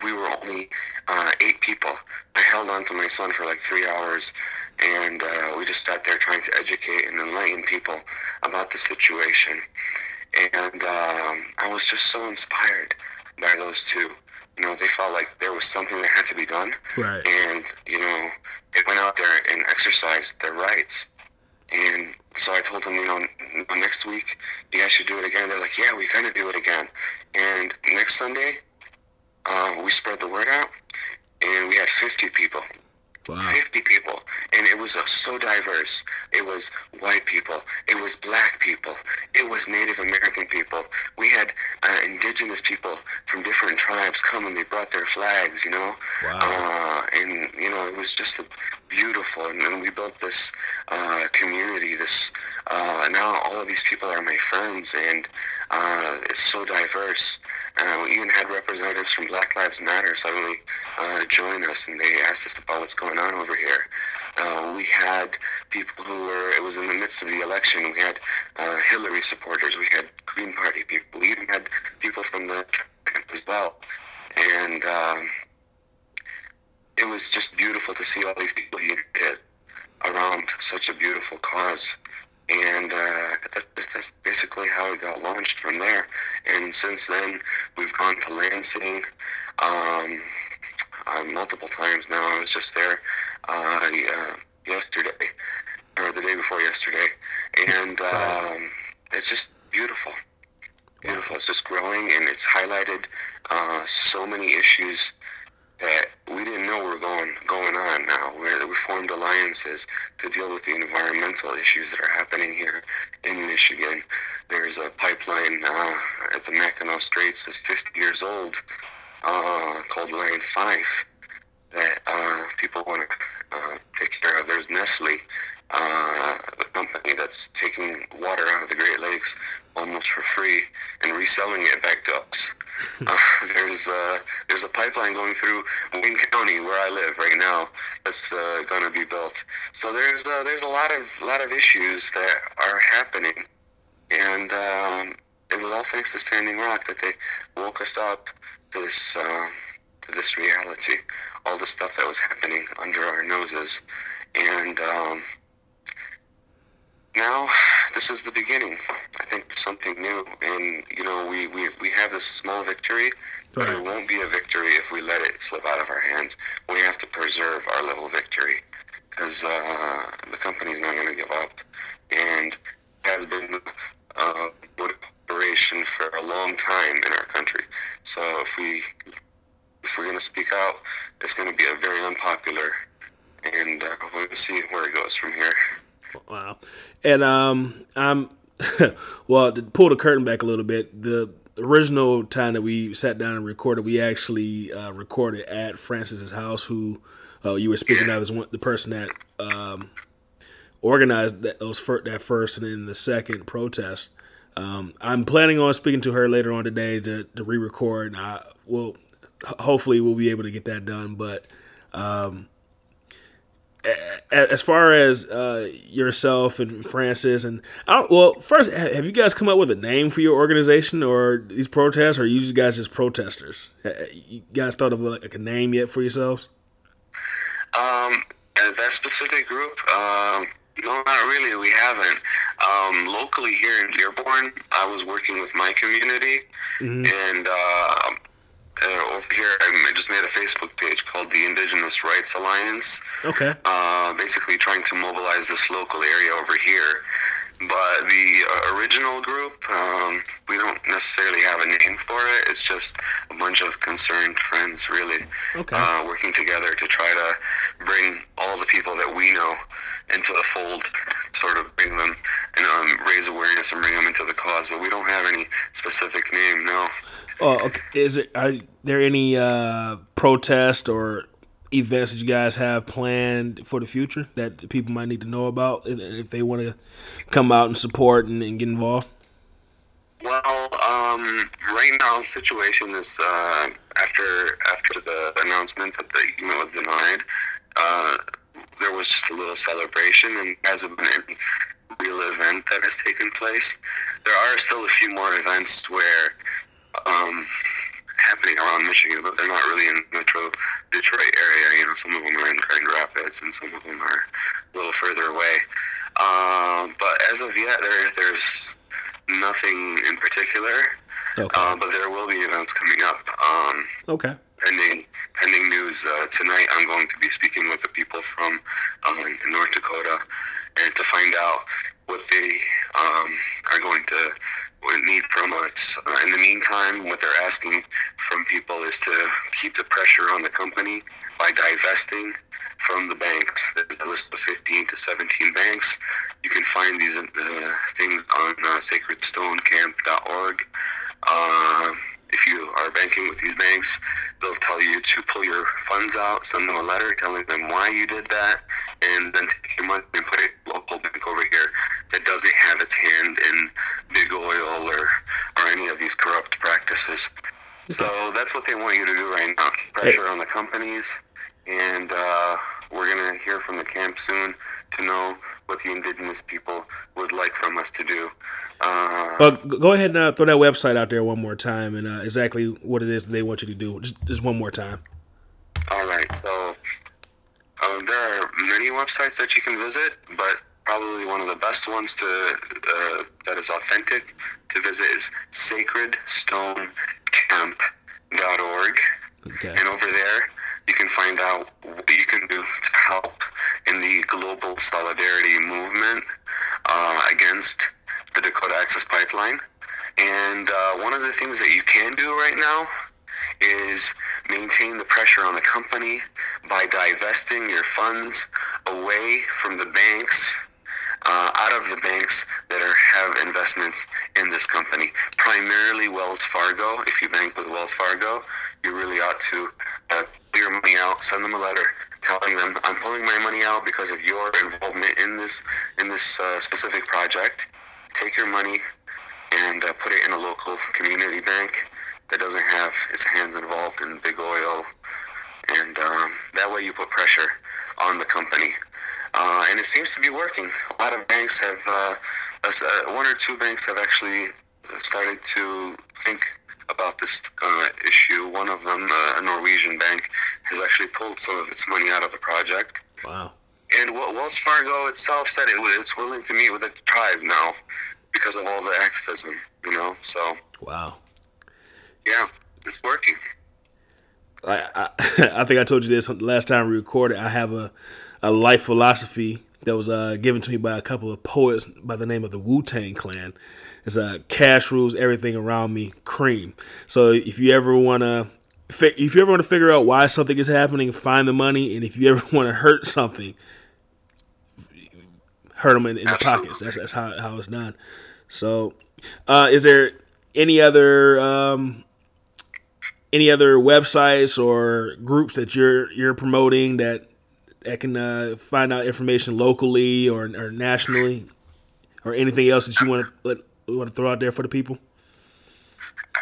Speaker 2: we were only uh, eight people. I held on to my son for like three hours, and uh, we just sat there trying to educate and enlighten people about the situation. And um, I was just so inspired by those two. You know, they felt like there was something that had to be done.
Speaker 1: Right.
Speaker 2: And, you know, they went out there and exercised their rights. And so I told them, you know, next week you guys should do it again. They're like, yeah, we're gonna do it again. And next Sunday, uh, we spread the word out, and we had 50 people.
Speaker 1: Wow.
Speaker 2: 50 50 people, and it was uh, so diverse. It was white people, it was black people, it was Native American people. We had uh, indigenous people from different tribes come and they brought their flags, you know.
Speaker 1: Wow.
Speaker 2: Uh, and you know, it was just beautiful. And then we built this uh, community. This uh, now all of these people are my friends, and uh, it's so diverse. Uh, we even had representatives from Black Lives Matter suddenly uh, join us, and they asked us about what's going on over here. Uh, we had people who were, it was in the midst of the election, we had uh, Hillary supporters, we had Green Party people, we even had people from the as well. And um, it was just beautiful to see all these people united around such a beautiful cause. And uh, that, that's basically how it got launched from there. And since then, we've gone to Lansing um, uh, multiple times now. I was just there uh, uh, yesterday, or the day before yesterday. And um, it's just beautiful. Beautiful. It's just growing and it's highlighted uh, so many issues that we didn't know were going going on now. Where we formed alliances to deal with the environmental issues that are happening here in Michigan. There's a pipeline uh, at the Mackinac Straits that's 50 years old, uh, called Line Five, that uh, people want to uh, take care of. There's Nestle, uh, the company that's taking water out of the Great Lakes almost for free and reselling it back to us. Uh, there's uh, there's a pipeline going through Wayne County where I live right now that's uh, going to be built. So there's uh, there's a lot of lot of issues that are happening, and um, it was all thanks to Standing Rock that they woke us up this uh, this reality, all the stuff that was happening under our noses, and um, now this is the beginning. I think something new, and you know, we, we, we have this small victory, but it won't be a victory if we let it slip out of our hands. We have to preserve our little victory because uh, the company's not going to give up, and has been uh, for a long time in our country. So if we if we're going to speak out, it's going to be a very unpopular, and uh, we'll see where it goes from here.
Speaker 1: Wow. And um, I'm well to pull the curtain back a little bit. The original time that we sat down and recorded, we actually uh, recorded at Frances's house, who uh, you were speaking of as one, the person that um, organized that those fir- that first and then the second protest. Um, I'm planning on speaking to her later on today to, to re-record. I will hopefully we'll be able to get that done, but. Um, as far as uh, yourself and Frances and well, first, have you guys come up with a name for your organization or these protests, or are you guys just protesters? You guys thought of like a name yet for yourselves?
Speaker 2: Um, that specific group, um, no, not really. We haven't. Um, locally here in Dearborn, I was working with my community, mm-hmm. and uh, uh, over here, I just made a Facebook page called the Indigenous Rights Alliance.
Speaker 1: Okay.
Speaker 2: Uh, basically, trying to mobilize this local area over here. But the uh, original group, um, we don't necessarily have a name for it. It's just a bunch of concerned friends, really,
Speaker 1: okay.
Speaker 2: uh, working together to try to bring all the people that we know into the fold, sort of bring them and um, raise awareness and bring them into the cause. But we don't have any specific name, no.
Speaker 1: Oh, okay. Is it? Are there any uh, protest or events that you guys have planned for the future that people might need to know about if they want to come out and support and, and, get involved?
Speaker 2: Well, um, right now the situation is uh, after after the announcement that the email was denied, uh, there was just a little celebration, and hasn't been any real event that has taken place. There are still a few more events where um, happening around Michigan, but they're not really in Metro Detroit area. You know, some of them are in Grand Rapids, and some of them are a little further away. Um, but as of yet, there there's nothing in particular. Okay. Uh, but there will be events coming up. Um,
Speaker 1: okay.
Speaker 2: pending pending news. Uh, tonight, I'm going to be speaking with the people from um, North Dakota and to find out what they um, are going to need from us. Uh, in the meantime, what they're asking from people is to keep the pressure on the company by divesting from the banks. There's a list of 15 to 17 banks. You can find these uh, things on uh, sacredstonecamp.org. If you are banking with these banks, they'll tell you to pull your funds out, send them a letter telling them why you did that, and then take your money and put it local bank over here that doesn't have its hand in big oil or, or any of these corrupt practices. So that's what they want you to do right now. Pressure on the companies, and uh, we're going to hear from the camp soon to know what the indigenous people would like from us to do.
Speaker 1: Uh, well, go ahead and uh, throw that website out there one more time and uh, exactly what it is they want you to do. Just, just one more time.
Speaker 2: All right. So um, there are many websites that you can visit, but probably one of the best ones to uh, that is authentic to visit is sacredstonecamp.org. Okay. And over there, you can find out what you can do to help in the global solidarity movement uh, against the Dakota Access Pipeline. And uh, one of the things that you can do right now is maintain the pressure on the company by divesting your funds away from the banks uh, out of the banks that are, have investments in this company. Primarily Wells Fargo. If you bank with Wells Fargo, you really ought to uh, pull your money out, send them a letter telling them I'm pulling my money out because of your involvement in this in this uh, specific project. Take your money and uh, put it in a local community bank that doesn't have its hands involved in big oil, and um, that way you put pressure on the company uh, and it seems to be working. A lot of banks have, uh, uh, one or two banks have actually started to think about this uh, issue. One of them, uh, a Norwegian bank, has actually pulled some of its money out of the project.
Speaker 1: Wow.
Speaker 2: And Wells Fargo itself said it, it's willing to meet with the tribe now because of all the activism, you know? So.
Speaker 1: Wow.
Speaker 2: Yeah, it's working.
Speaker 1: I, I, I think I told you this last time we recorded. I have a a life philosophy that was uh, given to me by a couple of poets by the name of the Wu Tang Clan. It's uh, cash rules everything around me, cream. So if you ever want to, if you ever want to figure out why something is happening, find the money, and if you ever want to hurt something, hurt them in, in the pockets. That's that's how how it's done. So, uh, is there any other um, any other websites or groups that you're you're promoting that that can uh, find out information locally or, or nationally, or anything else that you want to want to throw out there for the people?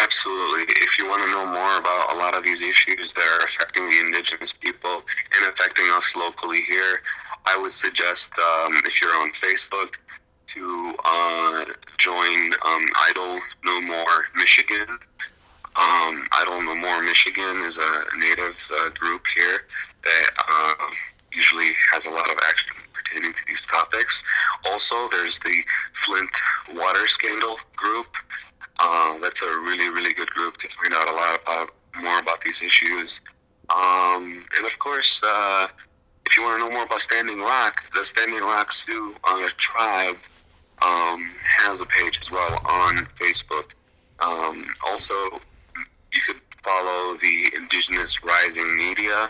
Speaker 2: Absolutely. If you want to know more about a lot of these issues that are affecting the indigenous people and affecting us locally here, I would suggest um, if you're on Facebook to uh, join um, Idle No More Michigan. Um, Idle More Michigan is a native uh, group here that uh, usually has a lot of action pertaining to these topics. Also, there's the Flint Water Scandal group. Uh, that's a really, really good group to find out a lot about more about these issues. Um, and of course, uh, if you want to know more about Standing Rock, the Standing Rock Sioux tribe um, has a page as well on Facebook. Um, also, you could follow the Indigenous Rising Media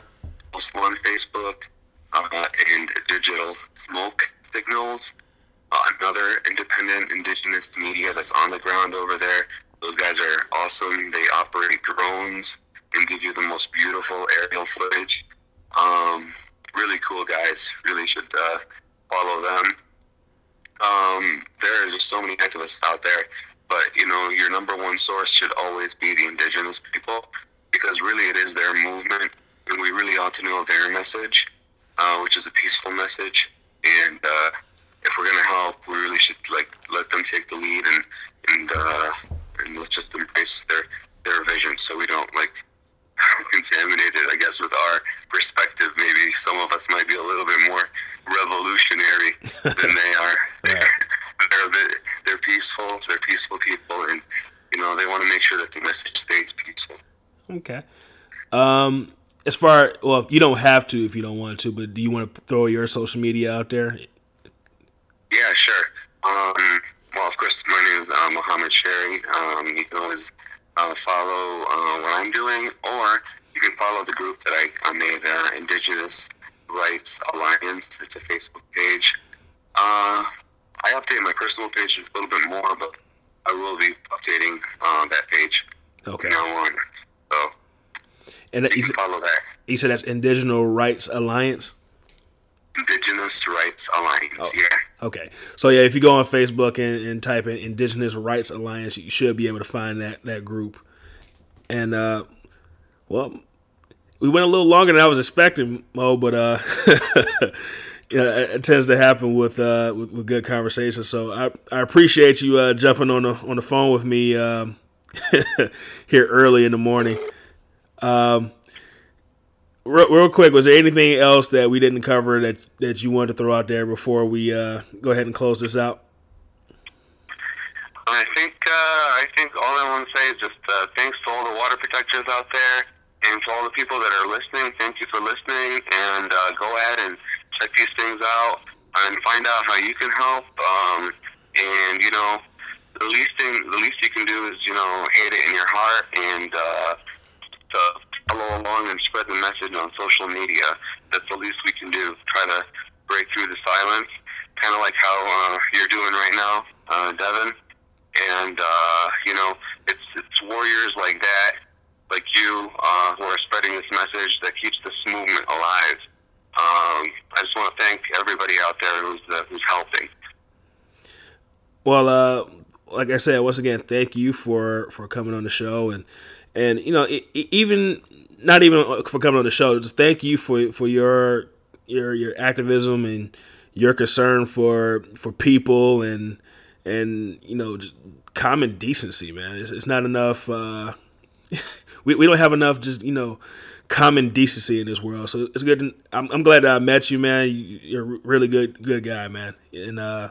Speaker 2: also on Facebook uh, and digital smoke signals. Uh, another independent indigenous media that's on the ground over there. Those guys are awesome. They operate drones and give you the most beautiful aerial footage. Um, really cool guys. Really should uh, follow them. Um, there are just so many activists out there, but you know your number one source should always be the indigenous people because really it is their movement, and we really ought to know their message uh, which is a peaceful message. And uh, if we're gonna help, we really should like let them take the lead and and uh, and let's just embrace their their vision, so we don't like contaminate it. I guess with our perspective, maybe some of us might be a little bit more revolutionary than they are. They're, they're bit they're peaceful. They're peaceful people, and you know they want to make sure that the message stays peaceful.
Speaker 1: Okay. Um, as far well, you don't have to if you don't want to, but do you want to throw your social media out there?
Speaker 2: Yeah, sure. Um, well, of course, my name is uh, Muhammad Cherri. Um, you can always uh, follow uh, what I'm doing, or you can follow the group that I, I made, uh, Indigenous Rights Alliance. It's a Facebook page. Uh, I update my personal page a little bit more, but I will be updating uh, that page.
Speaker 1: Okay.
Speaker 2: Now on. So
Speaker 1: and
Speaker 2: you can follow that.
Speaker 1: You said that's Indigenous Rights Alliance.
Speaker 2: Indigenous Rights Alliance. Oh. Yeah.
Speaker 1: Okay. So yeah, if you go on Facebook and, and, type in Indigenous Rights Alliance, you should be able to find that that group. And uh, well, we went a little longer than I was expecting, Mo, but uh, it, tends to happen with, uh, with, with good conversation. So I I appreciate you uh, jumping on the on the phone with me um, here early in the morning. Um, real, real, quick, was there anything else that we didn't cover that that you wanted to throw out there before we uh, go ahead and close this out?
Speaker 2: I think uh, I think all I want to say is just uh, thanks to all the water protectors out there, and to all the people that are listening. Thank you for listening, and uh, go ahead and check these things out and find out how you can help. Um, and you know, the least thing, the least you can do is you know hate it in your heart and uh, to follow along and spread the message on social media. That's the least we can do. Try to break through the silence, kind of like how uh, you're doing right now, uh, Devin. And uh, you know, it's it's warriors like that, like you, uh, who are spreading this message that keeps this movement alive. Um, I just want to thank everybody out there who's uh, who's helping.
Speaker 1: Well, uh, like I said, once again, thank you for for coming on the show and and you know it, it, even not even for coming on the show just thank you for for your your your activism and your concern for for people and and you know just common decency man it's, it's not enough uh we, we don't have enough just you know common decency in this world so it's good to, I'm, I'm glad that i met you man you, are a really good good guy man and uh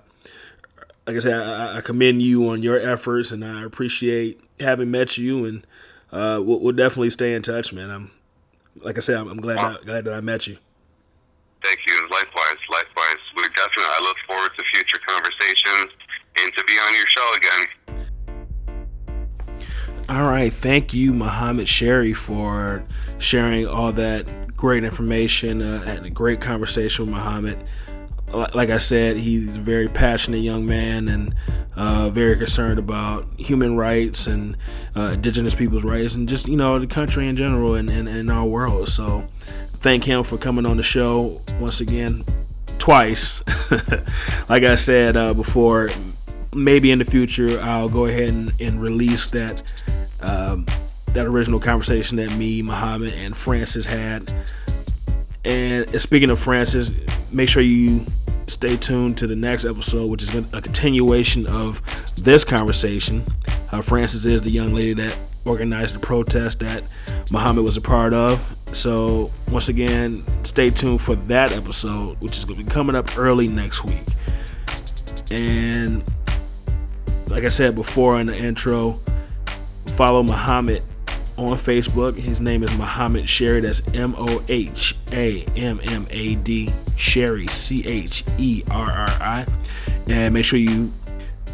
Speaker 1: like i said I, I commend you on your efforts and i appreciate having met you and uh, we'll, we'll, definitely stay in touch, man. I'm like I said, I'm, I'm glad that, glad that I met you.
Speaker 2: Thank you. Likewise, likewise. We definitely. I look forward to future conversations and to be on your show
Speaker 1: again. All right, thank you, Muhammad Cherri, for sharing all that great information uh, and a great conversation with Muhammad like I said, he's a very passionate young man and uh, very concerned about human rights and uh, indigenous people's rights and just, you know, the country in general and, and, and our world. So thank him for coming on the show once again, twice. like I said uh, before, maybe in the future I'll go ahead and, and release that. Um, that original conversation that me, Muhammad, and Frances had. And speaking of Frances, make sure you stay tuned to the next episode, which is a continuation of this conversation. Uh, Frances is the young lady that organized the protest that Muhammad was a part of. So, once again, stay tuned for that episode, which is going to be coming up early next week. And, like I said before in the intro, follow Muhammad on Facebook. His name is Muhammad Cherri. That's M O H A M M A D Cherri C H E R R I. And make sure you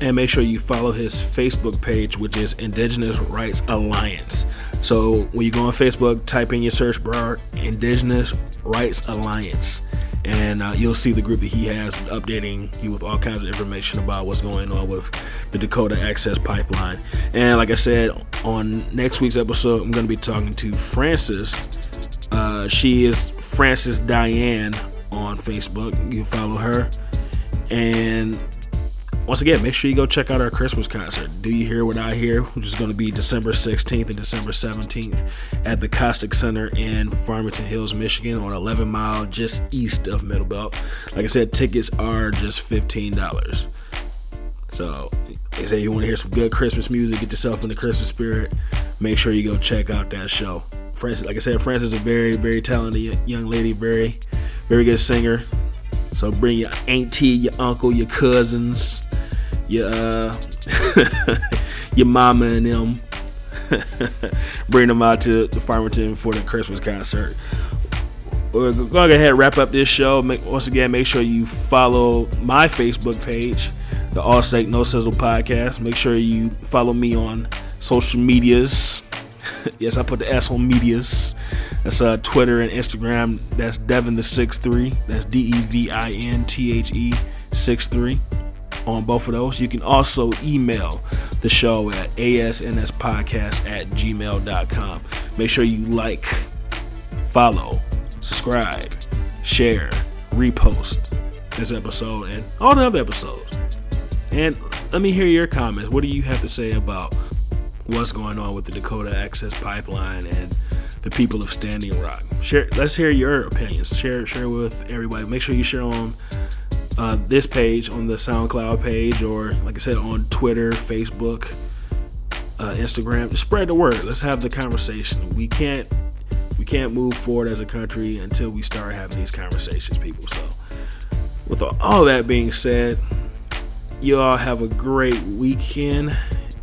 Speaker 1: and make sure you follow his Facebook page, which is Indigenous Rights Alliance. So when you go on Facebook, type in your search bar Indigenous Rights Alliance and uh, you'll see the group that he has updating you with all kinds of information about what's going on with the Dakota Access Pipeline. And like I said, on next week's episode, I'm going to be talking to Frances. Uh, she is Frances Diane on Facebook. You can follow her. And once again, make sure you go check out our Christmas concert. Do You Hear What I Hear, which is going to be December 16th and December 17th at the Costick Center in Farmington Hills, Michigan, on 11 mile just east of Middlebelt. Like I said, tickets are just $15. So, like I say, you want to hear some good Christmas music, get yourself in the Christmas spirit, make sure you go check out that show. Frances, like I said, Frances is a very, very talented young lady, very, very good singer. So bring your auntie, your uncle, your cousins, your uh, your mama and them. bring them out to the Farmington for the Christmas concert. We're going to go ahead and wrap up this show. Make, once again, make sure you follow my Facebook page, the All Steak No Sizzle Podcast. Make sure you follow me on social medias. yes, I put the S on medias. That's uh, Twitter and Instagram. That's Devin the six three. That's D E V I N T H E six three on both of those. You can also email the show at asnspodcast at gmail.com. Make sure you like, follow, subscribe, share, repost this episode and all the other episodes. And let me hear your comments. What do you have to say about what's going on with the Dakota Access Pipeline and the people of Standing Rock? Share. Let's hear your opinions. Share share with everybody. Make sure you share on uh, this page on the SoundCloud page, or like I said, on Twitter, Facebook, uh, Instagram. Just spread the word. Let's have the conversation. We can't we can't move forward as a country until we start having these conversations, people. So, with all that being said, you all have a great weekend,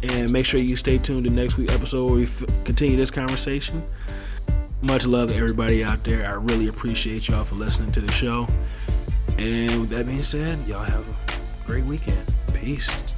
Speaker 1: and make sure you stay tuned to next week's episode where we f- continue this conversation. Much love to everybody out there. I really appreciate y'all for listening to the show. And with that being said, y'all have a great weekend. Peace.